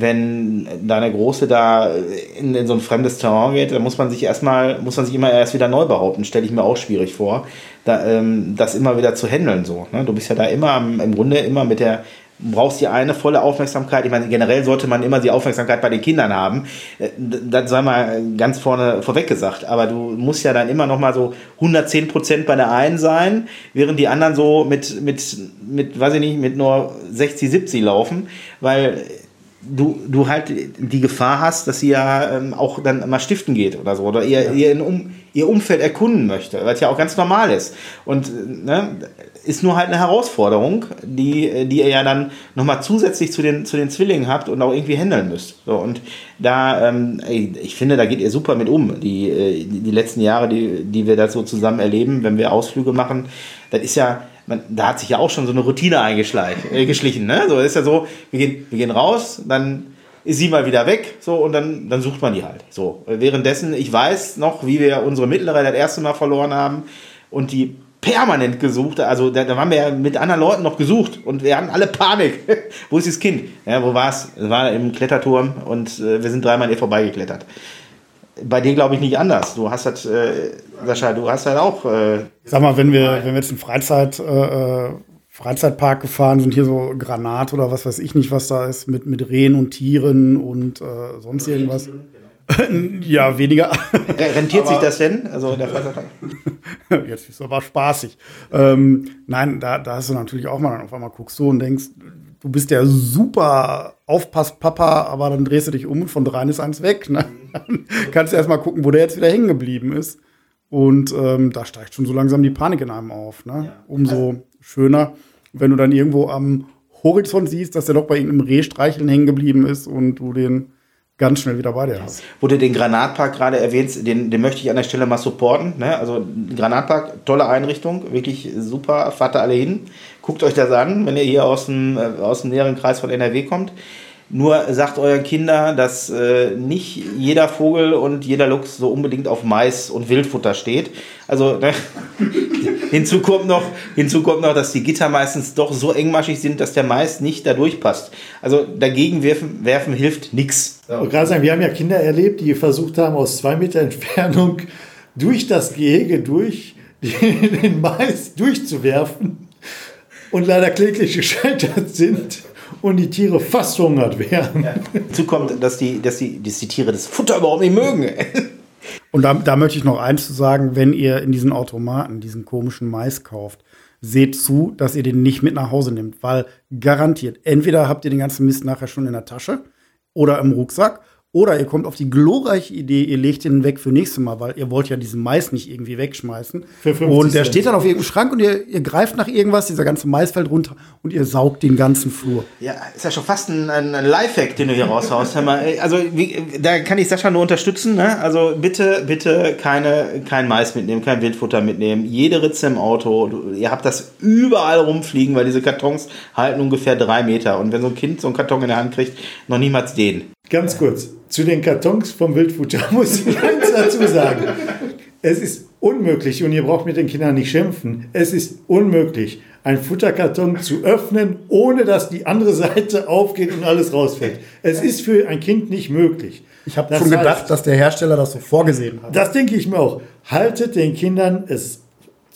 wenn deine Große da in, in so ein fremdes Terrain geht, dann muss man sich erstmal, muss man sich immer erst wieder neu behaupten, stelle ich mir auch schwierig vor, da, ähm, das immer wieder zu handeln so. Ne? Du bist ja da immer im Grunde immer mit der brauchst die eine volle Aufmerksamkeit. Ich meine, generell sollte man immer die Aufmerksamkeit bei den Kindern haben. Äh, das sei mal ganz vorne vorweg gesagt. Aber du musst ja dann immer noch mal so 110 Prozent bei der einen sein, während die anderen so mit, mit, mit, weiß ich nicht, mit nur 60, 70 laufen, weil du, du halt die Gefahr hast, dass sie ja ähm, auch dann mal stiften geht oder so oder ihr, ja. ihr, um, ihr Umfeld erkunden möchte, was ja auch ganz normal ist. Und ne, ist nur halt eine Herausforderung, die, die ihr ja dann nochmal zusätzlich zu den, zu den Zwillingen habt und auch irgendwie handeln müsst. So, und da, ähm, ich finde, da geht ihr super mit um. Die, äh, die letzten Jahre, die, die wir da so zusammen erleben, wenn wir Ausflüge machen, das ist ja, man, da hat sich ja auch schon so eine Routine eingeschlichen. Äh, ne? So ist ja so, wir gehen, wir gehen raus, dann ist sie mal wieder weg, so und dann, dann sucht man die halt. So. Währenddessen, ich weiß noch, wie wir unsere mittlere das erste Mal verloren haben und die permanent gesucht, also da, da waren wir ja mit anderen Leuten noch gesucht und wir hatten alle Panik. <laughs> wo ist das Kind? Ja, wo war es? War im Kletterturm und äh, wir sind dreimal ihr vorbeigeklettert bei dir glaube ich nicht anders. Du hast halt, äh, Sascha, du hast halt auch. Äh, Sag mal, wenn wir, wenn wir jetzt in Freizeit, äh, äh, Freizeitpark gefahren sind, hier so Granat oder was weiß ich nicht, was da ist, mit, mit Rehen und Tieren und äh, sonst irgendwas. <laughs> ja, weniger. Rentiert sich das denn? Also der Freizeitpark? <laughs> Jetzt ist aber spaßig. Ähm, nein, da, da hast du natürlich auch mal, auf einmal guckst du und denkst, du bist der super aufpasst Papa, aber dann drehst du dich um und von dreien ist eins weg. Ne? Dann <laughs> kannst du erst mal gucken, wo der jetzt wieder hängen geblieben ist. Und ähm, da steigt schon so langsam die Panik in einem auf. Ne? Ja. Umso schöner, wenn du dann irgendwo am Horizont siehst, dass der doch bei irgendeinem Rehstreicheln hängen geblieben ist und du den ganz schnell wieder bei dir hast. Wo du den Granatpark gerade erwähnst, den, den möchte ich an der Stelle mal supporten. Ne? Also Granatpark, tolle Einrichtung, wirklich super, fahrt da alle hin. Guckt euch das an, wenn ihr hier aus dem, äh, aus dem näheren Kreis von NRW kommt. Nur sagt euren Kindern, dass äh, nicht jeder Vogel und jeder Luchs so unbedingt auf Mais und Wildfutter steht. Also ne, <laughs> hinzu, kommt noch, hinzu kommt noch, dass die Gitter meistens doch so engmaschig sind, dass der Mais nicht da durchpasst. Also dagegen werfen, werfen hilft nichts. Ich wollte gerade sagen, wir haben ja Kinder erlebt, die versucht haben, aus zwei Meter Entfernung durch das Gehege durch <laughs> den Mais durchzuwerfen und leider kläglich gescheitert sind und die Tiere fast verhungert wären. Ja. Dazu kommt, dass die, dass, die, dass die Tiere das Futter überhaupt nicht mögen. <laughs> Und da, da möchte ich noch eins zu sagen, wenn ihr in diesen Automaten diesen komischen Mais kauft, seht zu, dass ihr den nicht mit nach Hause nehmt, weil garantiert, entweder habt ihr den ganzen Mist nachher schon in der Tasche oder im Rucksack oder ihr kommt auf die glorreiche Idee, ihr legt den weg für nächstes Mal, weil ihr wollt ja diesen Mais nicht irgendwie wegschmeißen. und der steht dann auf irgendeinem Schrank und ihr, ihr greift nach irgendwas, dieser ganze Mais fällt runter und ihr saugt den ganzen Flur. Ja, ist ja schon fast ein, ein Lifehack, den du hier raushaust. also wie, da kann ich Sascha nur unterstützen. Ne? Also bitte, bitte keine, kein Mais mitnehmen, kein Wildfutter mitnehmen. Jede Ritze im Auto. Du, ihr habt das überall rumfliegen, weil diese Kartons halten ungefähr drei Meter. Und wenn so ein Kind so einen Karton in der Hand kriegt, noch niemals den. Ganz kurz, zu den Kartons vom Wildfutter <laughs> muss ich eins dazu sagen. Es ist unmöglich, und ihr braucht mit den Kindern nicht schimpfen, es ist unmöglich, einen Futterkarton zu öffnen, ohne dass die andere Seite aufgeht und alles rausfällt. Es ist für ein Kind nicht möglich. Ich habe schon gedacht, heißt, dass der Hersteller das so vorgesehen hat. Das denke ich mir auch. Haltet den Kindern es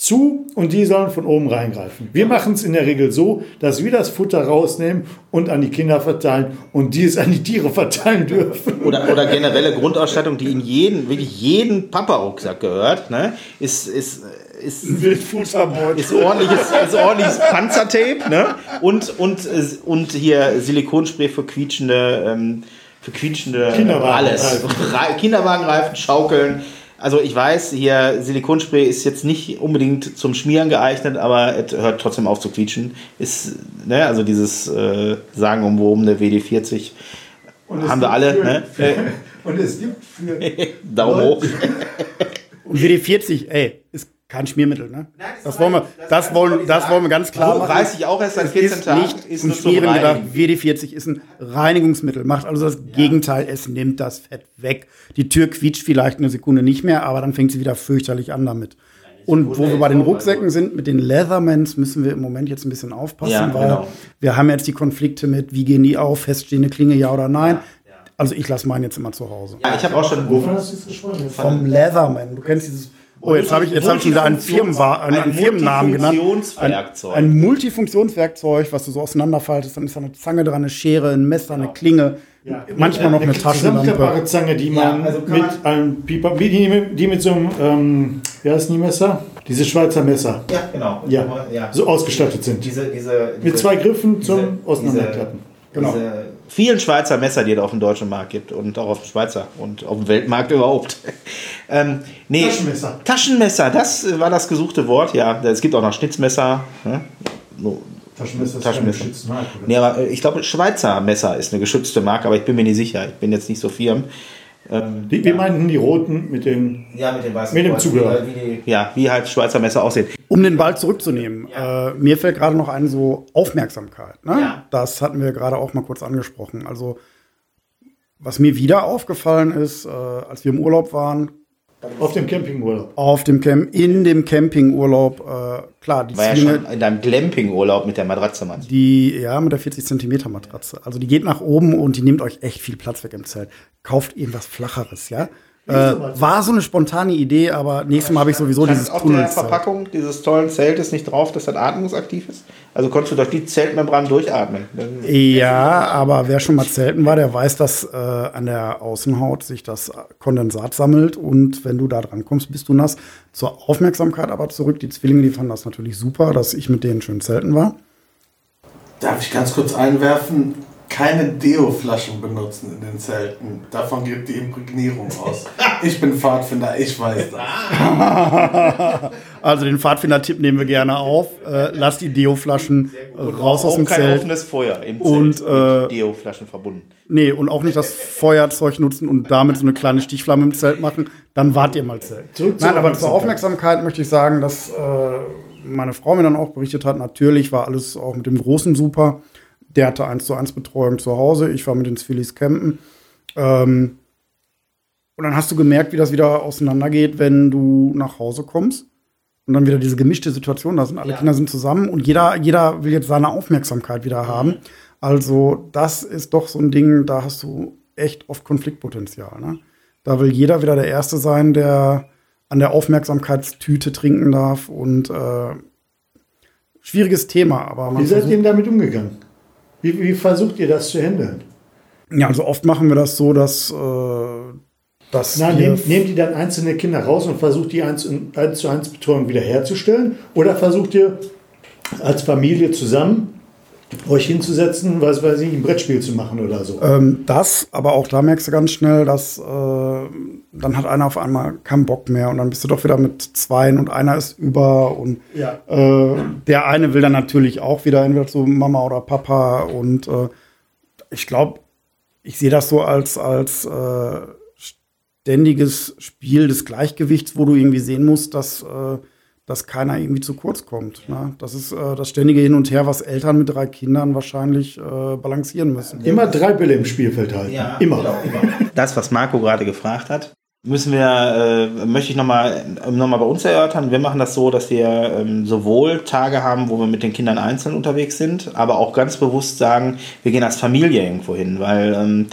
zu und die sollen von oben reingreifen. Wir machen es in der Regel so, dass wir das Futter rausnehmen und an die Kinder verteilen und die es an die Tiere verteilen dürfen. Oder, oder generelle Grundausstattung, die in jeden, wirklich jeden Papa-Rucksack gehört, ne, ist, ist ist, ist, ordentliches, ist ordentliches Panzertape ne? und, und, und hier Silikonspray für quietschende, ähm, für quietschende Kinderwagen alles. Kinderwagenreifen, Schaukeln, also ich weiß, hier Silikonspray ist jetzt nicht unbedingt zum Schmieren geeignet, aber es hört trotzdem auf zu quietschen. Ist, ne, also dieses äh, sagenumwobene WD-40 haben wir alle. Für, ne? Für, <laughs> und es gibt für <laughs> Daumen hoch. <laughs> und WD-40, ey, ist kein Schmiermittel, ne? Das wollen wir, das wollen, das wollen wir ganz klar machen. Weiß ich auch erst seit 14 ist Tagen. Nicht ist zum Schmieren gedacht. WD-40 ist ein Reinigungsmittel, macht also das ja. Gegenteil. Es nimmt das Fett weg. Die Tür quietscht vielleicht eine Sekunde nicht mehr, aber dann fängt sie wieder fürchterlich an damit. Und wo wir bei den Rucksäcken sind, mit den Leathermans müssen wir im Moment jetzt ein bisschen aufpassen, ja, weil genau. wir haben jetzt die Konflikte mit, wie gehen die auf, feststehende Klinge, ja oder nein. Also ich lasse meinen jetzt immer zu Hause. Ja, ich habe auch schon. Wovon hast du jetzt gesprochen? Vom Leatherman. Du kennst dieses Oh, jetzt habe ich, jetzt hab ich wieder einen, Firmenwa einen, einen Firmennamen genannt. Ein, ein Multifunktionswerkzeug, was du so auseinanderfaltest. Dann ist da eine Zange dran, eine Schere, ein Messer, eine Klinge. Ja. Manchmal noch eine, eine Taschenlampe. Zange, die man ja, also mit einem Pieper, die, die, mit so einem, ähm, wie heißt die Messer? Diese Schweizer Messer. Ja, genau. Ja, ja. so ausgestattet sind. Diese, diese, mit zwei Griffen zum Auseinanderklappen. Genau. Diese vielen Schweizer Messer, die es auf dem deutschen Markt gibt und auch auf dem Schweizer und auf dem Weltmarkt <laughs> überhaupt. ähm, nee, Taschenmesser. Taschenmesser, das war das gesuchte Wort. Ja, es gibt auch noch Schnitzmesser. No, Taschenmesser ist Taschenmesser. keine geschützte Marke, oder? Nee, aber äh, ich glaube, Schweizer Messer ist eine geschützte Marke, aber ich bin mir nicht sicher. Ich bin jetzt nicht so firm. Ähm, Die, wir meinten die roten mit den. ja, mit dem weißen Mit dem Zubehör. Wie, die, ja, wie halt Schweizer Messer aussehen. Um den Ball zurückzunehmen, äh, mir fällt gerade noch ein, so Aufmerksamkeit. Ne? Ja. Das hatten wir gerade auch mal kurz angesprochen. Also, was mir wieder aufgefallen ist, äh, als wir im Urlaub waren, Auf dem Campingurlaub. auf dem Camp, in dem Campingurlaub, äh, klar, die War ja schon in deinem Glamping-Urlaub mit der Matratze, Mann. die, ja, mit der 40 Zentimeter Matratze. Also die geht nach oben und die nimmt euch echt viel Platz weg im Zelt. Kauft irgendwas Flacheres, ja. Äh, war so eine spontane Idee, aber nächstes Mal habe ich sowieso Das dieses ist auf der. Verpackung dieses tollen Zeltes nicht drauf, dass das atmungsaktiv ist. Also konntest du durch die Zeltmembran durchatmen. Ja, aber wer schon mal zelten war, der weiß, dass äh, an der Außenhaut sich das Kondensat sammelt und wenn du da dran kommst, bist du nass. Zur Aufmerksamkeit aber zurück. Die Zwillinge, die fanden das natürlich super, dass ich mit denen schön zelten war. Darf ich ganz kurz einwerfen? Keine Deo-Flaschen benutzen in den Zelten. Davon geht die Imprägnierung aus. <laughs> Ich bin Pfadfinder, ich weiß das. <laughs> Also den Pfadfinder-Tipp nehmen wir gerne auf. Äh, lass die Deo-Flaschen äh, raus aus auch dem kein Zelt. offenes Feuer im Und, Zelt äh, mit Deo-Flaschen verbunden. Nee, und auch nicht das Feuerzeug nutzen und damit so eine kleine Stichflamme im Zelt machen. Dann wart ihr mal Zelt. Nein, aber zur Aufmerksamkeit. Aufmerksamkeit möchte ich sagen, dass äh, meine Frau mir dann auch berichtet hat, natürlich war alles auch mit dem Großen super. Der hatte eins zu eins Betreuung zu Hause. Ich war mit den Phillies campen. Ähm, und dann hast du gemerkt, wie das wieder auseinandergeht, wenn du nach Hause kommst. Und dann wieder diese gemischte Situation, da sind alle Kinder sind zusammen und jeder, jeder will jetzt seine Aufmerksamkeit wieder haben. Also, das ist doch so ein Ding, da hast du echt oft Konfliktpotenzial. Ne? Da will jeder wieder der Erste sein, der an der Aufmerksamkeitstüte trinken darf. Und äh, schwieriges Thema, aber Wie seid ihr denn damit umgegangen? Wie, wie versucht ihr das zu handeln? Ja, also oft machen wir das so, dass, äh, dass Na, nehmt, nehmt ihr dann einzelne Kinder raus und versucht die 1, in- 1 zu 1 Betreuung wiederherzustellen? Oder versucht ihr als Familie zusammen euch hinzusetzen, was weiß ich, ein Brettspiel zu machen oder so? Ähm, das, aber auch da merkst du ganz schnell, dass äh, dann hat einer auf einmal keinen Bock mehr und dann bist du doch wieder mit zweien und einer ist über und Ja. äh, der eine will dann natürlich auch wieder entweder zu Mama oder Papa und äh, ich glaube, ich sehe das so als, als äh, ständiges Spiel des Gleichgewichts, wo du irgendwie sehen musst, dass, äh, dass keiner irgendwie zu kurz kommt. Ne? Das ist äh, das ständige Hin und Her, was Eltern mit drei Kindern wahrscheinlich äh, balancieren müssen. Immer drei Bälle im Spielfeld halten. Immer. Das, was Marco gerade gefragt hat, müssen wir, äh, möchte ich nochmal noch mal bei uns erörtern. Wir machen das so, dass wir ähm, sowohl Tage haben, wo wir mit den Kindern einzeln unterwegs sind, aber auch ganz bewusst sagen, wir gehen als Familie irgendwo hin, weil ähm,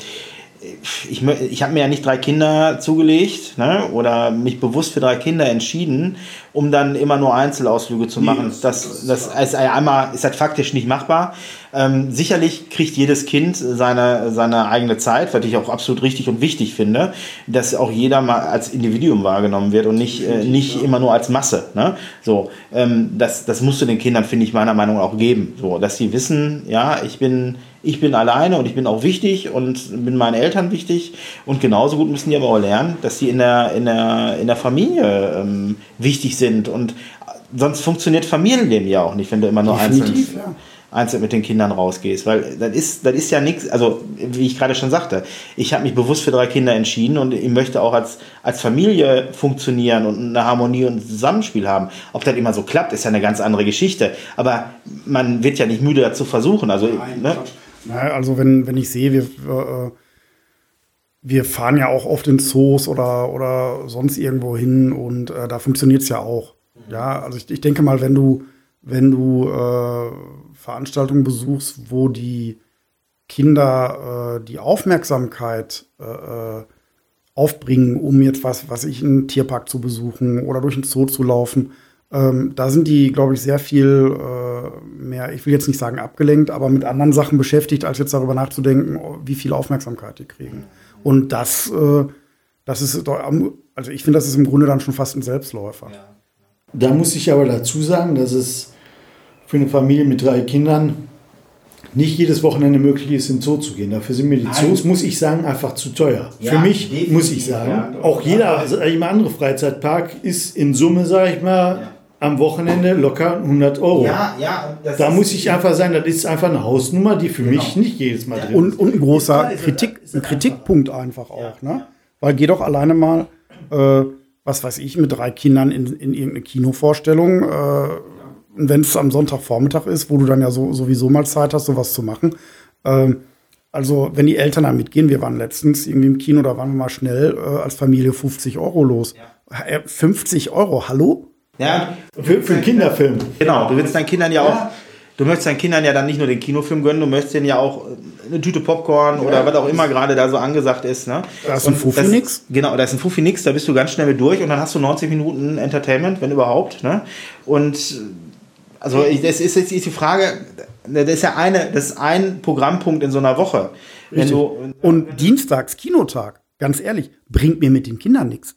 ich, ich habe mir ja nicht drei Kinder zugelegt ne, oder mich bewusst für drei Kinder entschieden, um dann immer nur Einzelausflüge zu machen. das, das, ist einmal ist das faktisch nicht machbar. Ähm, sicherlich kriegt jedes Kind seine, seine eigene Zeit, was ich auch absolut richtig und wichtig finde, dass auch jeder mal als Individuum wahrgenommen wird und nicht, äh, nicht immer nur als Masse. Ne? So, ähm, das, das musst du den Kindern, finde ich, meiner Meinung nach auch geben. So, dass sie wissen, ja, ich bin, ich bin alleine und ich bin auch wichtig und bin meinen Eltern wichtig. Und genauso gut müssen die aber auch lernen, dass sie in der, in der, in der Familie ähm, wichtig sind. Und sonst funktioniert Familienleben ja auch nicht, wenn du immer nur einzeln, ja. einzeln mit den Kindern rausgehst. Weil das ist, das ist ja nichts, also wie ich gerade schon sagte, ich habe mich bewusst für drei Kinder entschieden und ich möchte auch als, als Familie funktionieren und eine Harmonie und ein Zusammenspiel haben. Ob das immer so klappt, ist ja eine ganz andere Geschichte. Aber man wird ja nicht müde dazu versuchen. Also, ne? Naja, also wenn, wenn ich sehe, wir, äh, wir fahren ja auch oft in Zoos oder, oder sonst irgendwo hin und äh, da funktioniert es ja auch. Ja, also ich, ich denke mal, wenn du, wenn du äh, Veranstaltungen besuchst, wo die Kinder äh, die Aufmerksamkeit äh, aufbringen, um jetzt was, was ich, einen Tierpark zu besuchen oder durch einen Zoo zu laufen, ähm, da sind die, glaube ich, sehr viel äh, mehr, ich will jetzt nicht sagen abgelenkt, aber mit anderen Sachen beschäftigt, als jetzt darüber nachzudenken, oh, wie viel Aufmerksamkeit die kriegen. Und das, äh, das ist, also ich finde, das ist im Grunde dann schon fast ein Selbstläufer. Da muss ich aber dazu sagen, dass es für eine Familie mit drei Kindern nicht jedes Wochenende möglich ist, in Zoo zu gehen. Dafür sind mir die Zoos, muss ich sagen, einfach zu teuer. Ja, Für mich muss ich sagen. ja. Auch jeder, also jeder andere Freizeitpark ist in Summe, sage ich mal, am Wochenende locker 100 Euro. ja, ja. das Da ist- muss ich einfach sagen, das ist einfach eine Hausnummer, die für mich nicht jedes Mal drin Und, und ein großer Ist- ist- Kritik, ist- ein Kritikpunkt einfach auch, ne? Weil geh doch alleine mal, äh, was weiß ich, mit drei Kindern in, in irgendeine Kinovorstellung, äh, und wenn es am Sonntagvormittag ist, wo du dann ja so, sowieso mal Zeit hast, sowas zu machen. Ähm, also, wenn die Eltern da mitgehen, wir waren letztens irgendwie im Kino, da waren wir mal schnell äh, als Familie 50 Euro los. Äh, 50 Euro, hallo? Ja, Für, für einen Kinderfilm. Genau, du willst deinen Kindern ja auch, du möchtest deinen Kindern ja dann nicht nur den Kinofilm gönnen, du möchtest denen ja auch äh, eine Tüte Popcorn oder was auch immer gerade da so angesagt ist. Ne? Da ist ein Fuffi das- nix. Genau, da ist ein Fuffi nix, da bist du ganz schnell mit durch und dann hast du 90 Minuten Entertainment, wenn überhaupt. Ne? Und äh, also das ist jetzt die Frage, das ist ja eine, das ist ein Programmpunkt in so einer Woche. Du, Und dienstags, Kinotag, ganz ehrlich, bringt mir mit den Kindern nichts.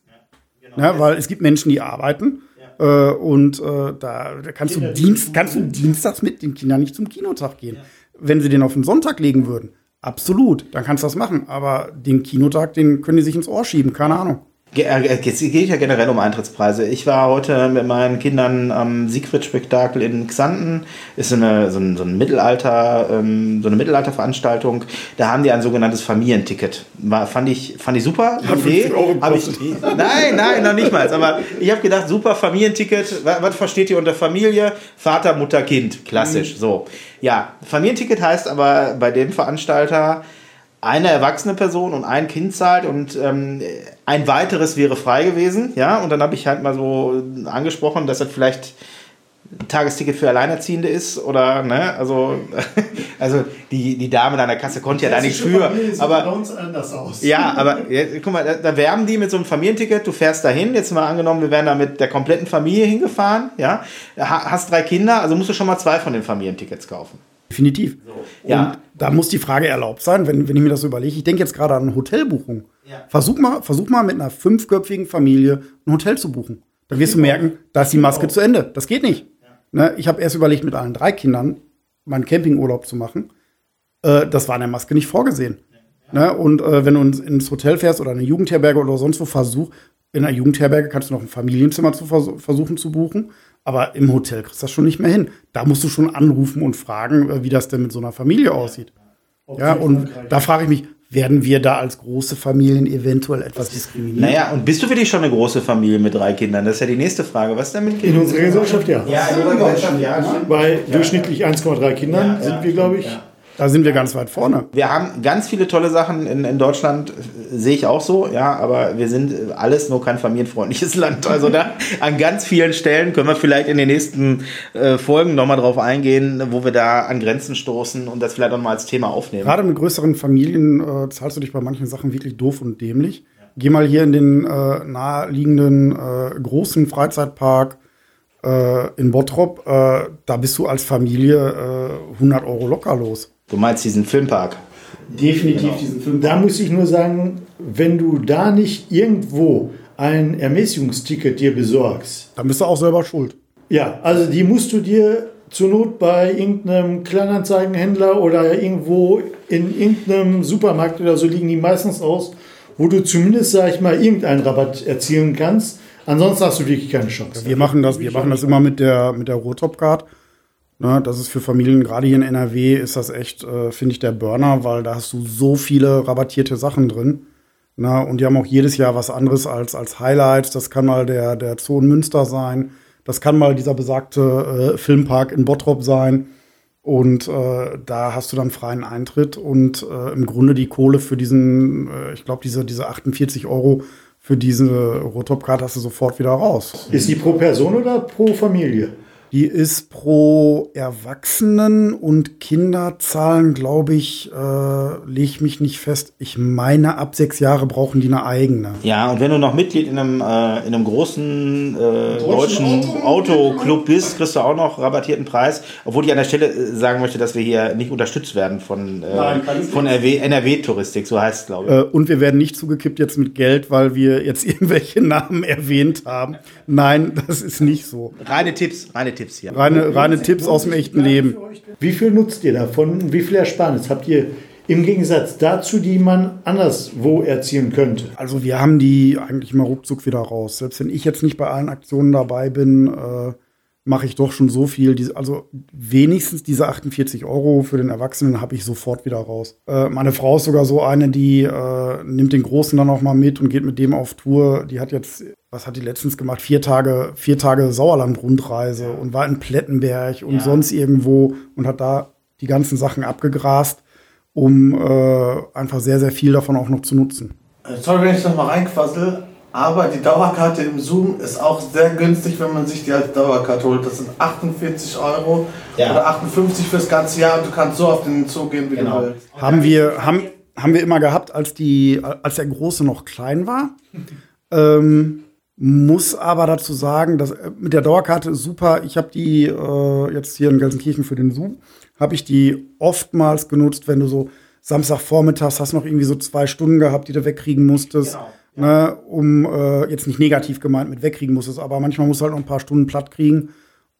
Ja, weil es gibt Menschen, die arbeiten äh, und äh, da, kannst, du Dienst, kannst du dienstags mit den Kindern nicht zum Kinotag gehen. Wenn sie den auf den Sonntag legen würden, absolut, dann kannst du das machen. Aber den Kinotag, den können die sich ins Ohr schieben, keine Ahnung. Äh, Es geht ja generell um Eintrittspreise. Ich war heute mit meinen Kindern am Siegfried-Spektakel in Xanten. Ist so eine, so ein, so ein Mittelalter, ähm, so eine Mittelalterveranstaltung. Da haben die ein sogenanntes Familienticket. War, fand, ich, fand ich super. Idee. 50 Euro Hab ich, nein, nein, noch nicht mal. Aber ich habe gedacht, super Familienticket. Was, was versteht ihr unter Familie? Vater, Mutter, Kind. Klassisch. So. Ja, Familienticket heißt aber bei dem Veranstalter, eine erwachsene Person und ein Kind zahlt und ähm, ein weiteres wäre frei gewesen, ja, und dann habe ich halt mal so angesprochen, dass das vielleicht ein Tagesticket für Alleinerziehende ist oder, ne, also, <laughs> also die, die Dame an der Kasse konnte ja da nichts für, aber uns anders aus. ja, aber jetzt, guck mal, da, da werben die mit so einem Familienticket, du fährst dahin, jetzt mal angenommen, wir wären da mit der kompletten Familie hingefahren, ja, ha, hast drei Kinder, also musst du schon mal zwei von den Familientickets kaufen. Definitiv. Ja. Und da muss die Frage erlaubt sein, wenn, wenn ich mir das so überlege. Ich denke jetzt gerade an eine Hotelbuchung. Ja. Versuch, mal, versuch mal mit einer fünfköpfigen Familie ein Hotel zu buchen. Dann wirst du merken, da ist die Maske zu Ende. Das geht nicht. Ne, ich habe erst überlegt, mit allen drei Kindern meinen Campingurlaub zu machen. Äh, das war in der Maske nicht vorgesehen. Ne, und äh, wenn du ins, ins Hotel fährst oder eine Jugendherberge oder sonst wo versuch, in einer Jugendherberge kannst du noch ein Familienzimmer zu vers versuchen zu buchen. Aber im Hotel kriegst du das schon nicht mehr hin. Da musst du schon anrufen und fragen, äh, wie das denn mit so einer Familie aussieht. Ja, und da frage ich mich, werden wir da als große Familien eventuell etwas diskriminiert? Naja, und bist du wirklich schon eine große Familie mit drei Kindern? Das ist ja die nächste Frage. Was ist denn mit In Kindern? unserer Gesellschaft ja. Ja, in unserer Gesellschaft, ja. Bei durchschnittlich 1,3 Kindern sind wir, glaube ich, Da sind wir ganz weit vorne. Wir haben ganz viele tolle Sachen in, in Deutschland, äh, sehe ich auch so, ja, aber wir sind äh, alles nur kein familienfreundliches <laughs> Land. Also da an ganz vielen Stellen können wir vielleicht in den nächsten äh, Folgen nochmal drauf eingehen, wo wir da an Grenzen stoßen und das vielleicht auch mal als Thema aufnehmen. Gerade mit größeren Familien äh, zahlst du dich bei manchen Sachen wirklich doof und dämlich. Geh mal hier in den äh, naheliegenden äh, großen Freizeitpark äh, in Bottrop. Äh, da bist du als Familie äh, 100 Euro locker los. Du meinst diesen Filmpark? Definitiv diesen Film. da muss ich nur sagen, wenn du da nicht irgendwo ein Ermäßigungsticket dir besorgst, Dann bist du auch selber schuld. ja, also die musst du dir zur Not bei irgendeinem Kleinanzeigenhändler oder irgendwo in irgendeinem Supermarkt oder so liegen die meistens aus, wo du zumindest, sag ich mal, irgendeinen Rabatt erzielen kannst. Ansonsten hast du wirklich keine Chance. Wir machen das, wir machen das immer mit der, mit der Ruhrtop-Card. Ne, das ist für Familien, gerade hier in NRW, ist das echt, äh, finde ich, der Burner, weil da hast du so viele rabattierte Sachen drin. Na, und die haben auch jedes Jahr was anderes als, als Highlights. Das kann mal der, der Zoo in Münster sein. Das kann mal dieser besagte äh, Filmpark in Bottrop sein. Und äh, da hast du dann freien Eintritt und äh, im Grunde die Kohle für diesen, äh, ich glaube, diese, diese 48 Euro für diese Rotop-Card hast du sofort wieder raus. Ist die pro Person oder pro Familie? Die ist pro Erwachsenen und Kinder zahlen, glaube ich, äh, lege ich mich nicht fest. Ich meine, ab sechs Jahre brauchen die eine eigene. Ja, und wenn du noch Mitglied in einem, äh, in einem großen äh, deutschen Autoclub bist, kriegst du auch noch rabattierten Preis. Obwohl ich an der Stelle äh, sagen möchte, dass wir hier nicht unterstützt werden von, äh, Nein, von RW, NRW-Touristik, so heißt es, glaube ich. Äh, und wir werden nicht zugekippt jetzt mit Geld, weil wir jetzt <laughs> irgendwelche Namen erwähnt haben. Nein, das ist nicht so. Reine Tipps, reine Tipps. Tipps hier. Reine, reine Tipps aus dem echten Leben. Wie viel nutzt ihr davon? Wie viel Ersparnis habt ihr im Gegensatz dazu, die man anderswo erzielen könnte? Also wir haben die eigentlich mal ruckzuck wieder raus. Selbst wenn ich jetzt nicht bei allen Aktionen dabei bin, äh, mache ich doch schon so viel. Also wenigstens diese 48 Euro für den Erwachsenen habe ich sofort wieder raus. Äh, meine Frau ist sogar so eine, die äh, nimmt den Großen dann auch mal mit und geht mit dem auf Tour. Die hat jetzt, was hat die letztens gemacht? Vier Tage, vier Tage Sauerland-Rundreise und war in Plettenberg und ja. sonst irgendwo und hat da die ganzen Sachen abgegrast, um äh, einfach sehr, sehr viel davon auch noch zu nutzen. Äh, sorry, wenn ich noch mal reinquassel, aber die Dauerkarte im Zoom ist auch sehr günstig, wenn man sich die als Dauerkarte holt. Das sind 48 Euro ja. oder 58 fürs ganze Jahr und du kannst so auf den Zug gehen, wie genau. du willst. Haben wir, haben, haben wir immer gehabt, als, die, als der Große noch klein war. <laughs> ähm, muss aber dazu sagen, dass äh, mit der Dauerkarte ist super. Ich habe die äh, jetzt hier in Gelsenkirchen für den Zoom, habe ich die oftmals genutzt, wenn du so Samstagvormittags hast noch irgendwie so zwei Stunden gehabt, die du wegkriegen musstest. Genau ne, um äh, jetzt nicht negativ gemeint mit wegkriegen muss es, aber manchmal musst du halt noch ein paar Stunden platt kriegen,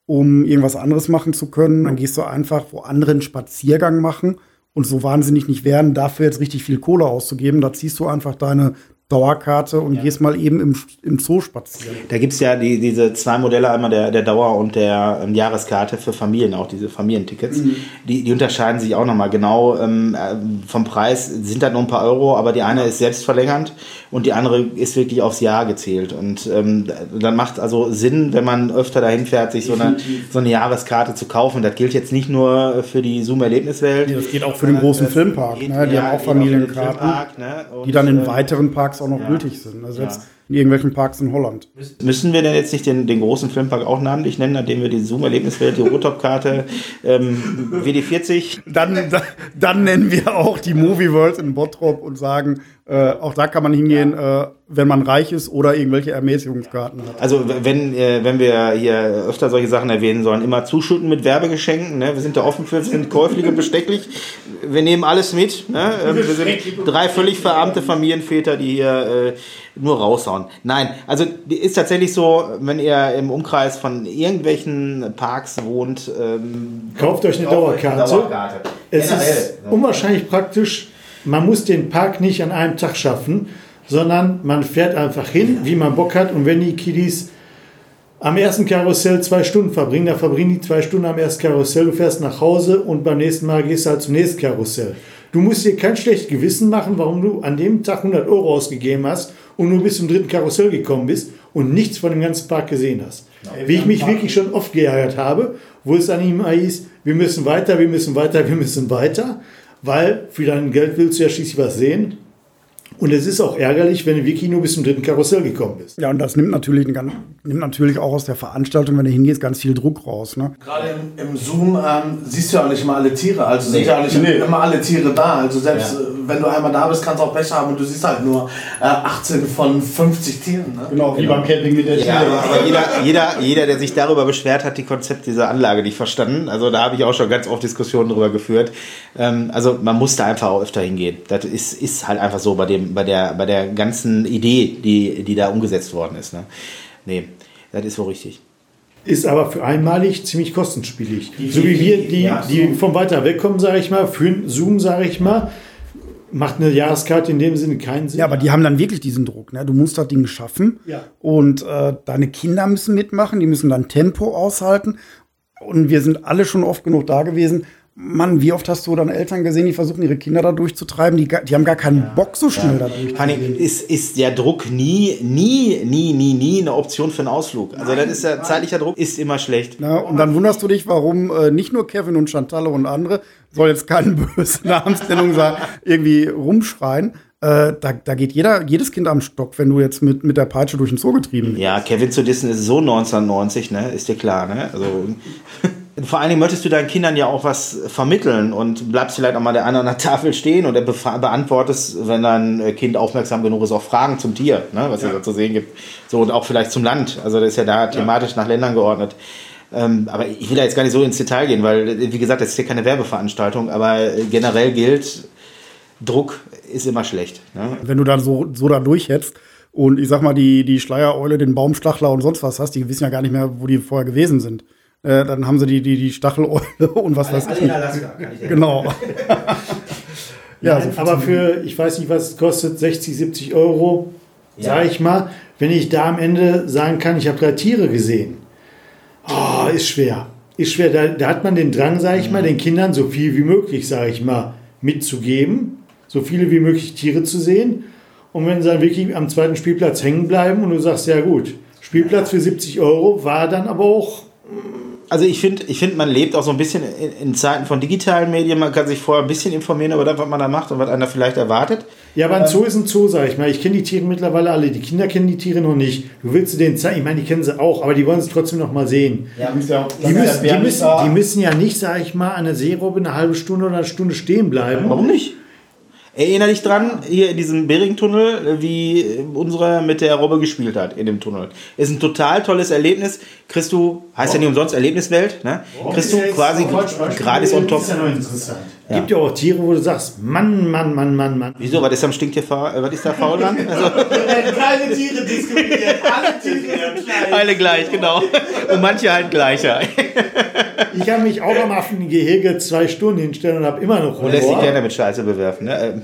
um irgendwas anderes machen zu können. Dann gehst du einfach wo andere einen Spaziergang machen und so wahnsinnig nicht werden, dafür jetzt richtig viel Kohle auszugeben. Da ziehst du einfach deine Dauerkarte und ja. gehst mal eben im, im Zoo spazieren. Da gibt es ja die, diese zwei Modelle, einmal der, der Dauer- und der ähm, Jahreskarte für Familien, auch diese Familientickets. Mhm. Die, die unterscheiden sich auch nochmal genau ähm, äh, vom Preis, sind da nur ein paar Euro, aber die eine ist selbstverlängernd und die andere ist wirklich aufs Jahr gezählt. Und ähm, dann macht also Sinn, wenn man öfter dahin fährt, sich so eine, so eine Jahreskarte zu kaufen. Das gilt jetzt nicht nur für die Zoom-Erlebniswelt. Nee, das geht auch für den großen Filmpark. Ne? Die ja, haben auch Familienkarten, ne? die dann in äh, weiteren Parks auch noch ja. gültig sind. Also jetzt in irgendwelchen Parks in Holland. Müssen wir denn jetzt nicht den, den großen Filmpark auch namentlich nennen, nachdem wir die Zoom-Erlebniswelt, die Rotop-Karte, ähm, WD40? Dann, dann, dann nennen wir auch die Movie World in Bottrop und sagen, äh, auch da kann man hingehen, äh, wenn man reich ist oder irgendwelche Ermäßigungskarten hat. Also wenn, äh, wenn wir hier öfter solche Sachen erwähnen sollen, immer zuschütten mit Werbegeschenken. Ne? Wir sind da offen für, wir sind käuflich und bestechlich. Wir nehmen alles mit. Ne? Ähm, wir sind drei völlig verarmte Familienväter, die hier äh, nur raushauen. Nein, also ist tatsächlich so, wenn ihr im Umkreis von irgendwelchen Parks wohnt, ähm, kauft euch eine Dauerkarte. Dauerkarte. Es Generell, ist unwahrscheinlich praktisch man muss den Park nicht an einem Tag schaffen, sondern man fährt einfach hin, wie man Bock hat. Und wenn die Kiddies am ersten Karussell zwei Stunden verbringen, dann verbringen die zwei Stunden am ersten Karussell, du fährst nach Hause und beim nächsten Mal gehst du halt zum nächsten Karussell. Du musst dir kein schlechtes Gewissen machen, warum du an dem Tag 100 Euro ausgegeben hast und nur bis zum dritten Karussell gekommen bist und nichts von dem ganzen Park gesehen hast. Wie ich mich wirklich schon oft geärgert habe, wo es an ihm hieß, wir müssen weiter, wir müssen weiter, wir müssen weiter weil für dein Geld willst du ja schließlich was sehen. Und es ist auch ärgerlich, wenn du wirklich nur bis zum dritten Karussell gekommen bist. Ja, und das nimmt natürlich, nimmt natürlich auch aus der Veranstaltung, wenn du hingehst, ganz viel Druck raus. Ne? Gerade im, im Zoom ähm, siehst du ja auch nicht immer alle Tiere. Also nee. sind ja auch nicht nee. immer alle Tiere da. Also selbst ja. Äh, wenn du einmal da bist, kannst du auch Pech haben und du siehst halt nur äh, 18 von 50 Tieren. Ne? Genau, wie genau. beim Camping mit der ja, Tiere. Aber jeder, jeder, jeder, der sich darüber beschwert, hat die Konzept dieser Anlage nicht verstanden. Also da habe ich auch schon ganz oft Diskussionen darüber geführt. Ähm, also man muss da einfach auch öfter hingehen. Das ist, ist halt einfach so bei dem bei der, bei der ganzen Idee, die, die da umgesetzt worden ist. Ne? Nee, das ist so richtig. Ist aber für einmalig ziemlich kostenspielig. so wie wir, die, die von weiter weg kommen, sage ich mal, für Zoom, sage ich mal, macht eine Jahreskarte in dem Sinne keinen Sinn. Ja, aber die haben dann wirklich diesen Druck. Ne? Du musst das Ding schaffen. Ja. Und äh, deine Kinder müssen mitmachen, die müssen dann Tempo aushalten. Und wir sind alle schon oft genug da gewesen. Mann, wie oft hast du dann Eltern gesehen, die versuchen, ihre Kinder da durchzutreiben? Die, die haben gar keinen ja, Bock, so schnell ja. da durchzugehen. Ist, ist der Druck nie, nie, nie, nie, nie eine Option für einen Ausflug? Also, das ist ja zeitlicher Druck, ist immer schlecht. Ja, und dann wunderst du dich, warum äh, nicht nur Kevin und Chantalle und andere, soll jetzt keine <laughs> böse Namensnennung sagen, irgendwie rumschreien. Äh, da, da geht jeder, jedes Kind am Stock, wenn du jetzt mit, mit der Peitsche durch den Zoo getrieben wirst. Ja, Kevin zu dissen ist so 1990, ne? Ist dir klar, ne? Also. Vor allen Dingen möchtest du deinen Kindern ja auch was vermitteln und bleibst vielleicht auch mal der an der Tafel stehen und beantwortest, wenn dein Kind aufmerksam genug ist, auch Fragen zum Tier, ne, was ja. es da zu sehen gibt. So und auch vielleicht zum Land. Also das ist ja da thematisch ja. nach Ländern geordnet. Ähm, aber ich will da jetzt gar nicht so ins Detail gehen, weil, wie gesagt, das ist hier keine Werbeveranstaltung, aber generell gilt, Druck ist immer schlecht. Ne? Wenn du dann so, so da durchhetzt und ich sag mal, die, die Schleiereule, den Baumstachler und sonst was hast, die wissen ja gar nicht mehr, wo die vorher gewesen sind. Äh, dann haben sie die, die, die Stacheleule <laughs> und was weiß ich. Alaska, Genau. <laughs> Ja, so aber für, ich weiß nicht, was es kostet, 60, 70 Euro, Ja. sage ich mal, wenn ich da am Ende sagen kann, ich habe drei Tiere gesehen. Oh, ist schwer. Ist schwer. Da, da hat man den Drang, sage ich mal, den Kindern so viel wie möglich, sage ich mal, mitzugeben. So viele wie möglich Tiere zu sehen. Und wenn sie dann wirklich am zweiten Spielplatz hängen bleiben und du sagst, ja gut, Spielplatz für 70 Euro war dann aber auch Also ich finde, ich find, man lebt auch so ein bisschen in, in Zeiten von digitalen Medien. Man kann sich vorher ein bisschen informieren über das, was man da macht und was einer vielleicht erwartet. Ja, aber ein Zoo ist ein Zoo, sag ich mal. Ich kenne die Tiere mittlerweile alle. Die Kinder kennen die Tiere noch nicht. Du willst denen zeigen. Ich meine, die kennen sie auch, aber die wollen sie trotzdem noch mal sehen. Die müssen, die, müssen, die müssen ja nicht, sag ich mal, an der Seerobbe eine halbe Stunde oder eine Stunde stehen bleiben. Warum nicht? Erinnere dich dran, hier in diesem Bering-Tunnel, wie unsere mit der Robbe gespielt hat in dem Tunnel. Ist ein total tolles Erlebnis. Kriegst du, heißt ja nicht umsonst Erlebniswelt, ne? Kriegst du quasi gratis on top. Das ist ja noch interessant. Gibt ja auch Tiere, wo du sagst, Mann, Mann, Mann, Mann, Mann. Wieso, was ist am Stinktier faul, was ist da faul dran? Also, <laughs> Keine Tiere diskriminiert, alle Tiere sind gleich. alle gleich, genau. Und manche halt gleicher. Ich kann mich auch am Affengehege zwei Stunden hinstellen und habe immer noch Und lässt sich Humor. gerne mit Scheiße bewerfen, ne? Ähm,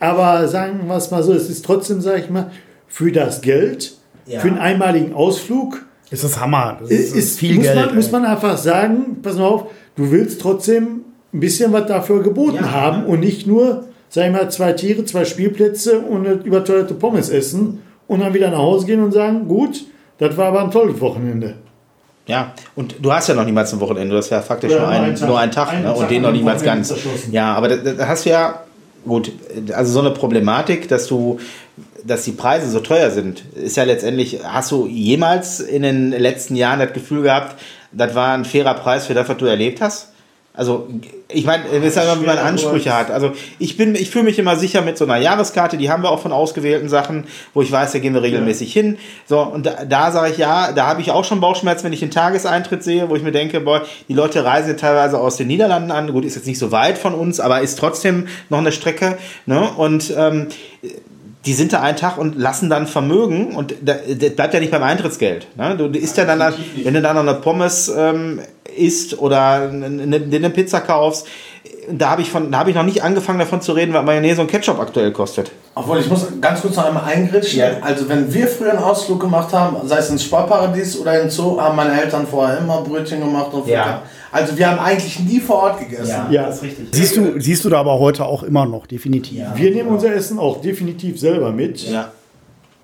Aber sagen wir es mal so, es ist trotzdem, sag ich mal, für das Geld, Ja. für einen einmaligen Ausflug, Ist das Hammer. Das ist, ist viel muss Geld. Man, muss man einfach sagen, pass mal auf, du willst trotzdem ein bisschen was dafür geboten Ja. haben und nicht nur, sag ich mal, zwei Tiere, zwei Spielplätze und eine überteuerte Pommes essen und dann wieder nach Hause gehen und sagen, gut, das war aber ein tolles Wochenende. Ja, und du hast ja noch niemals ein Wochenende, du hast ja faktisch Ja, nur, einen, nur einen Tag Einen ne? Tag und den noch niemals Wochenende ganz. Ja, aber da, da hast du ja, gut, also so eine Problematik, dass du, dass die Preise so teuer sind, ist ja letztendlich, hast du jemals in den letzten Jahren das Gefühl gehabt, das war ein fairer Preis für das, was du erlebt hast? Also, ich meine, es ist ja immer, wie man Ansprüche hat. Also, ich bin, ich fühle mich immer sicher mit so einer Jahreskarte, die haben wir auch von ausgewählten Sachen, wo ich weiß, da gehen wir regelmäßig hin. So, und da, da sage ich ja, da habe ich auch schon Bauchschmerzen, wenn ich den Tageseintritt sehe, wo ich mir denke, boah, die Leute reisen ja teilweise aus den Niederlanden an. Gut, ist jetzt nicht so weit von uns, aber ist trotzdem noch eine Strecke. Ne? Und ähm, die sind da einen Tag und lassen dann Vermögen und da, das bleibt ja nicht beim Eintrittsgeld. Ne? Du, du isst ja dann, wenn du dann noch eine Pommes ähm, isst oder eine, Pizza kaufst, da habe ich, von- da hab ich noch nicht angefangen davon zu reden, was Mayonnaise und Ketchup aktuell kostet. Obwohl, ich muss ganz kurz noch einmal eingritschen. Ja. Also, wenn wir früher einen Ausflug gemacht haben, sei es ins Sportparadies oder in Zoo, haben meine Eltern vorher immer Brötchen gemacht und Ja. Also, wir haben eigentlich nie vor Ort gegessen. Ja. ist richtig. Siehst du, siehst du da aber heute auch immer noch, definitiv. Wir nehmen unser Essen auch definitiv selber mit. Ja.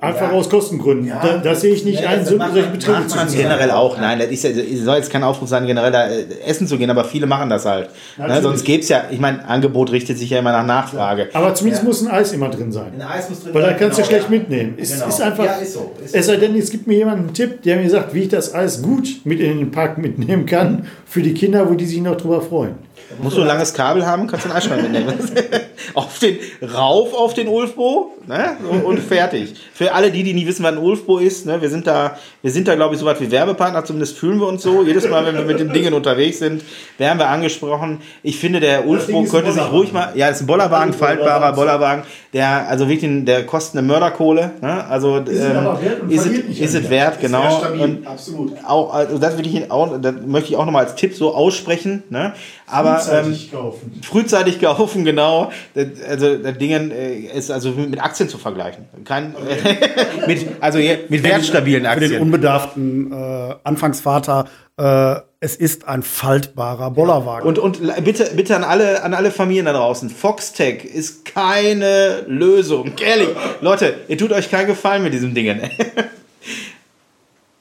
Einfach Ja. aus Kostengründen. Ja. Da, das sehe ich nicht ein, so, solche Betriebe zu führen. generell auch. Nein, das ist ja, soll jetzt kein Aufruf sein, generell da äh, essen zu gehen, aber viele machen das halt. Ne, sonst gäbe es ja, ich meine, Angebot richtet sich ja immer nach Nachfrage. Aber zumindest muss ein Eis immer drin sein. Eis muss drin Weil dann kannst du genau, schlecht ja. mitnehmen. Ist, Genau. ist einfach. Ja, ist so, ist es sei denn, es gibt mir jemanden einen Tipp, der mir sagt, wie ich das Eis gut mit in den Park mitnehmen kann für die Kinder, wo die sich noch drüber freuen. Musst du ein langes Kabel haben, kannst du einen Eisschwein mitnehmen. <laughs> auf den, rauf auf den Ulfbo ne? und, und fertig. Für alle die, die nie wissen, was ein Ulfbo ist, ne? wir sind da, wir sind da glaube ich, so was wie Werbepartner, zumindest fühlen wir uns so. Jedes Mal, wenn wir mit den Dingen unterwegs sind, werden wir angesprochen. Ich finde, der Ulfbo ist könnte sich ruhig mal, ja, ist ein Bollerwagen, faltbarer Bollerwagen, der, also wirklich, der kostet eine Mörderkohle. Ne? Also, es ähm, aber wert ist, es, ist es Wert. genau. Und absolut. auch, also das will ich auch, das möchte ich auch nochmal als Tipp so aussprechen, ne? Aber ähm, kaufen. frühzeitig kaufen, genau. Also das Ding äh, ist also mit Aktien zu vergleichen. Kein, <laughs> mit, also mit wertstabilen Für den Aktien. unbedarften äh, Anfangsvater, äh, es ist ein faltbarer Bollerwagen. Und, und bitte, bitte an alle, an alle Familien da draußen. Foxtech ist keine Lösung. Ehrlich. Leute, ihr tut euch keinen Gefallen mit diesem Dingen. <laughs>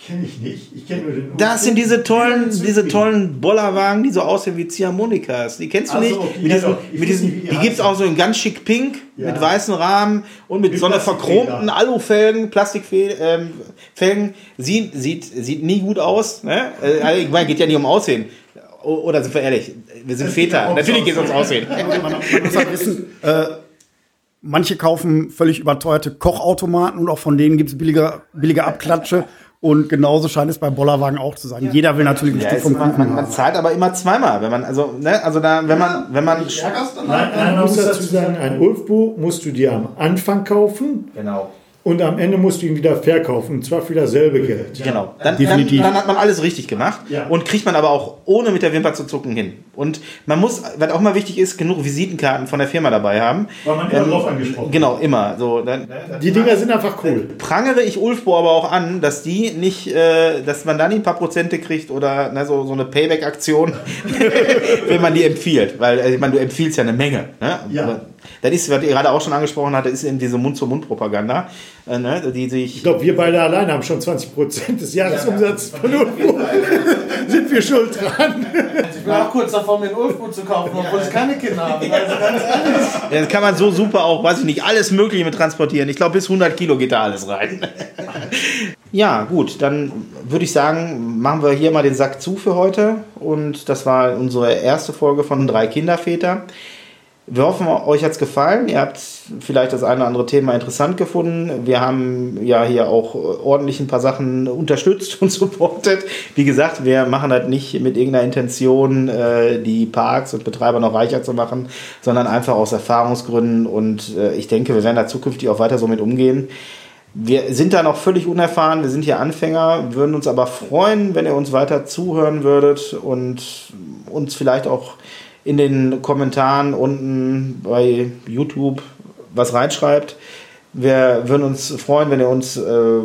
Kenne ich nicht. Ich kenne nur den. Das sind diese tollen, diese tollen Bollerwagen, die so aussehen wie Ziehharmonikas. Die kennst du so, nicht? okay, mit diesen, mit diesen, nicht, die die gibt es auch so in ganz schick pink, Ja. mit weißen Rahmen und mit, Mit so einer verchromten Alufelgen, Plastikfelgen. Ähm, sieht, sieht, sieht nie gut aus. Ne? Äh, also ich meine, geht ja nicht um Aussehen. Oder sind wir ehrlich? Wir sind Väter. Natürlich geht es ums Aussehen. <laughs> man, man muss halt wissen, äh, manche kaufen völlig überteuerte Kochautomaten und auch von denen gibt es billige, billige Abklatsche. Und genauso scheint es bei Bollerwagen auch zu sein. Jeder will natürlich ein Ja, Stück vom man, Kuchen man, man zahlt aber immer zweimal, wenn man also ne, also da wenn man wenn man Nein, nein, man muss dazu sagen, ein Ulfbo musst du dir am Anfang kaufen. genau und am Ende musst du ihn wieder verkaufen, und zwar für dasselbe Geld. Genau. Dann, dann, dann, hat man alles richtig gemacht ja. und kriegt man aber auch ohne mit der Wimper zu zucken hin. Und man muss, was auch mal wichtig ist, genug Visitenkarten von der Firma dabei haben. Weil man immer ähm, drauf angesprochen Genau, immer. So, dann, die Dinger sind einfach cool. Prangere ich Ulfbo aber auch an, dass die nicht, äh, dass man da nicht ein paar Prozente kriegt oder na, so, so eine Payback-Aktion, <laughs> wenn man die empfiehlt. Weil, also, ich meine, du empfiehlst ja eine Menge. Ne? Ja. Das ist, was ihr gerade auch schon angesprochen habt, ist eben diese Mund-zu-Mund-Propaganda. Äh, ne, die sich ich glaube, wir beide alleine haben schon 20 Prozent des Jahresumsatzes ja, von Ulfbo. <laughs> Sind wir schuld dran? Ich bin auch kurz davor, mir ein Ulfbo zu kaufen, obwohl ich keine Kinder habe. Also ganz Ja, das kann man so super auch, weiß ich nicht, alles Mögliche mit transportieren. Ich glaube, bis 100 Kilo geht da alles rein. <laughs> ja, gut, dann würde ich sagen, machen wir hier mal den Sack zu für heute. Und das war unsere erste Folge von drei Kinderväter. Wir hoffen, euch hat es gefallen. Ihr habt vielleicht das eine oder andere Thema interessant gefunden. Wir haben ja hier auch ordentlich ein paar Sachen unterstützt und <laughs> supportet. Wie gesagt, wir machen das nicht mit irgendeiner Intention, äh, die Parks und Betreiber noch reicher zu machen, sondern einfach aus Erfahrungsgründen. Und äh, ich denke, wir werden da zukünftig auch weiter so mit umgehen. Wir sind da noch völlig unerfahren, wir sind hier Anfänger, würden uns aber freuen, wenn ihr uns weiter zuhören würdet und uns vielleicht auch in den Kommentaren unten bei YouTube was reinschreibt. Wir würden uns freuen, wenn ihr uns äh,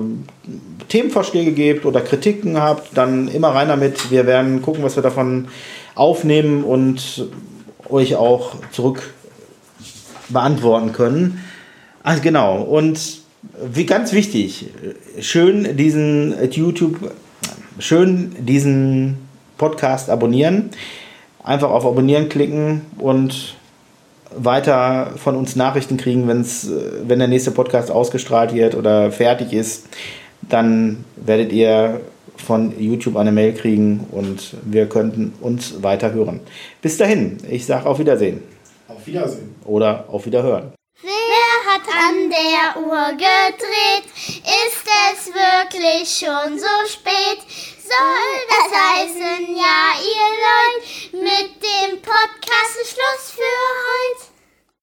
Themenvorschläge gebt oder Kritiken habt, dann immer rein damit. Wir werden gucken, was wir davon aufnehmen und euch auch zurück beantworten können. Ach, genau. Und wie ganz wichtig, schön diesen YouTube, schön diesen Podcast abonnieren einfach auf Abonnieren klicken und weiter von uns Nachrichten kriegen, wenn's, wenn der nächste Podcast ausgestrahlt wird oder fertig ist, dann werdet ihr von YouTube eine Mail kriegen und wir könnten uns weiter hören. Bis dahin, ich sage auf Wiedersehen. Auf Wiedersehen. Oder auf Wiederhören. Wer hat an der Uhr gedreht? Ist es wirklich schon so spät? Soll das heißen, ja, ihr Leute, mit dem Podcast ist Schluss für heute.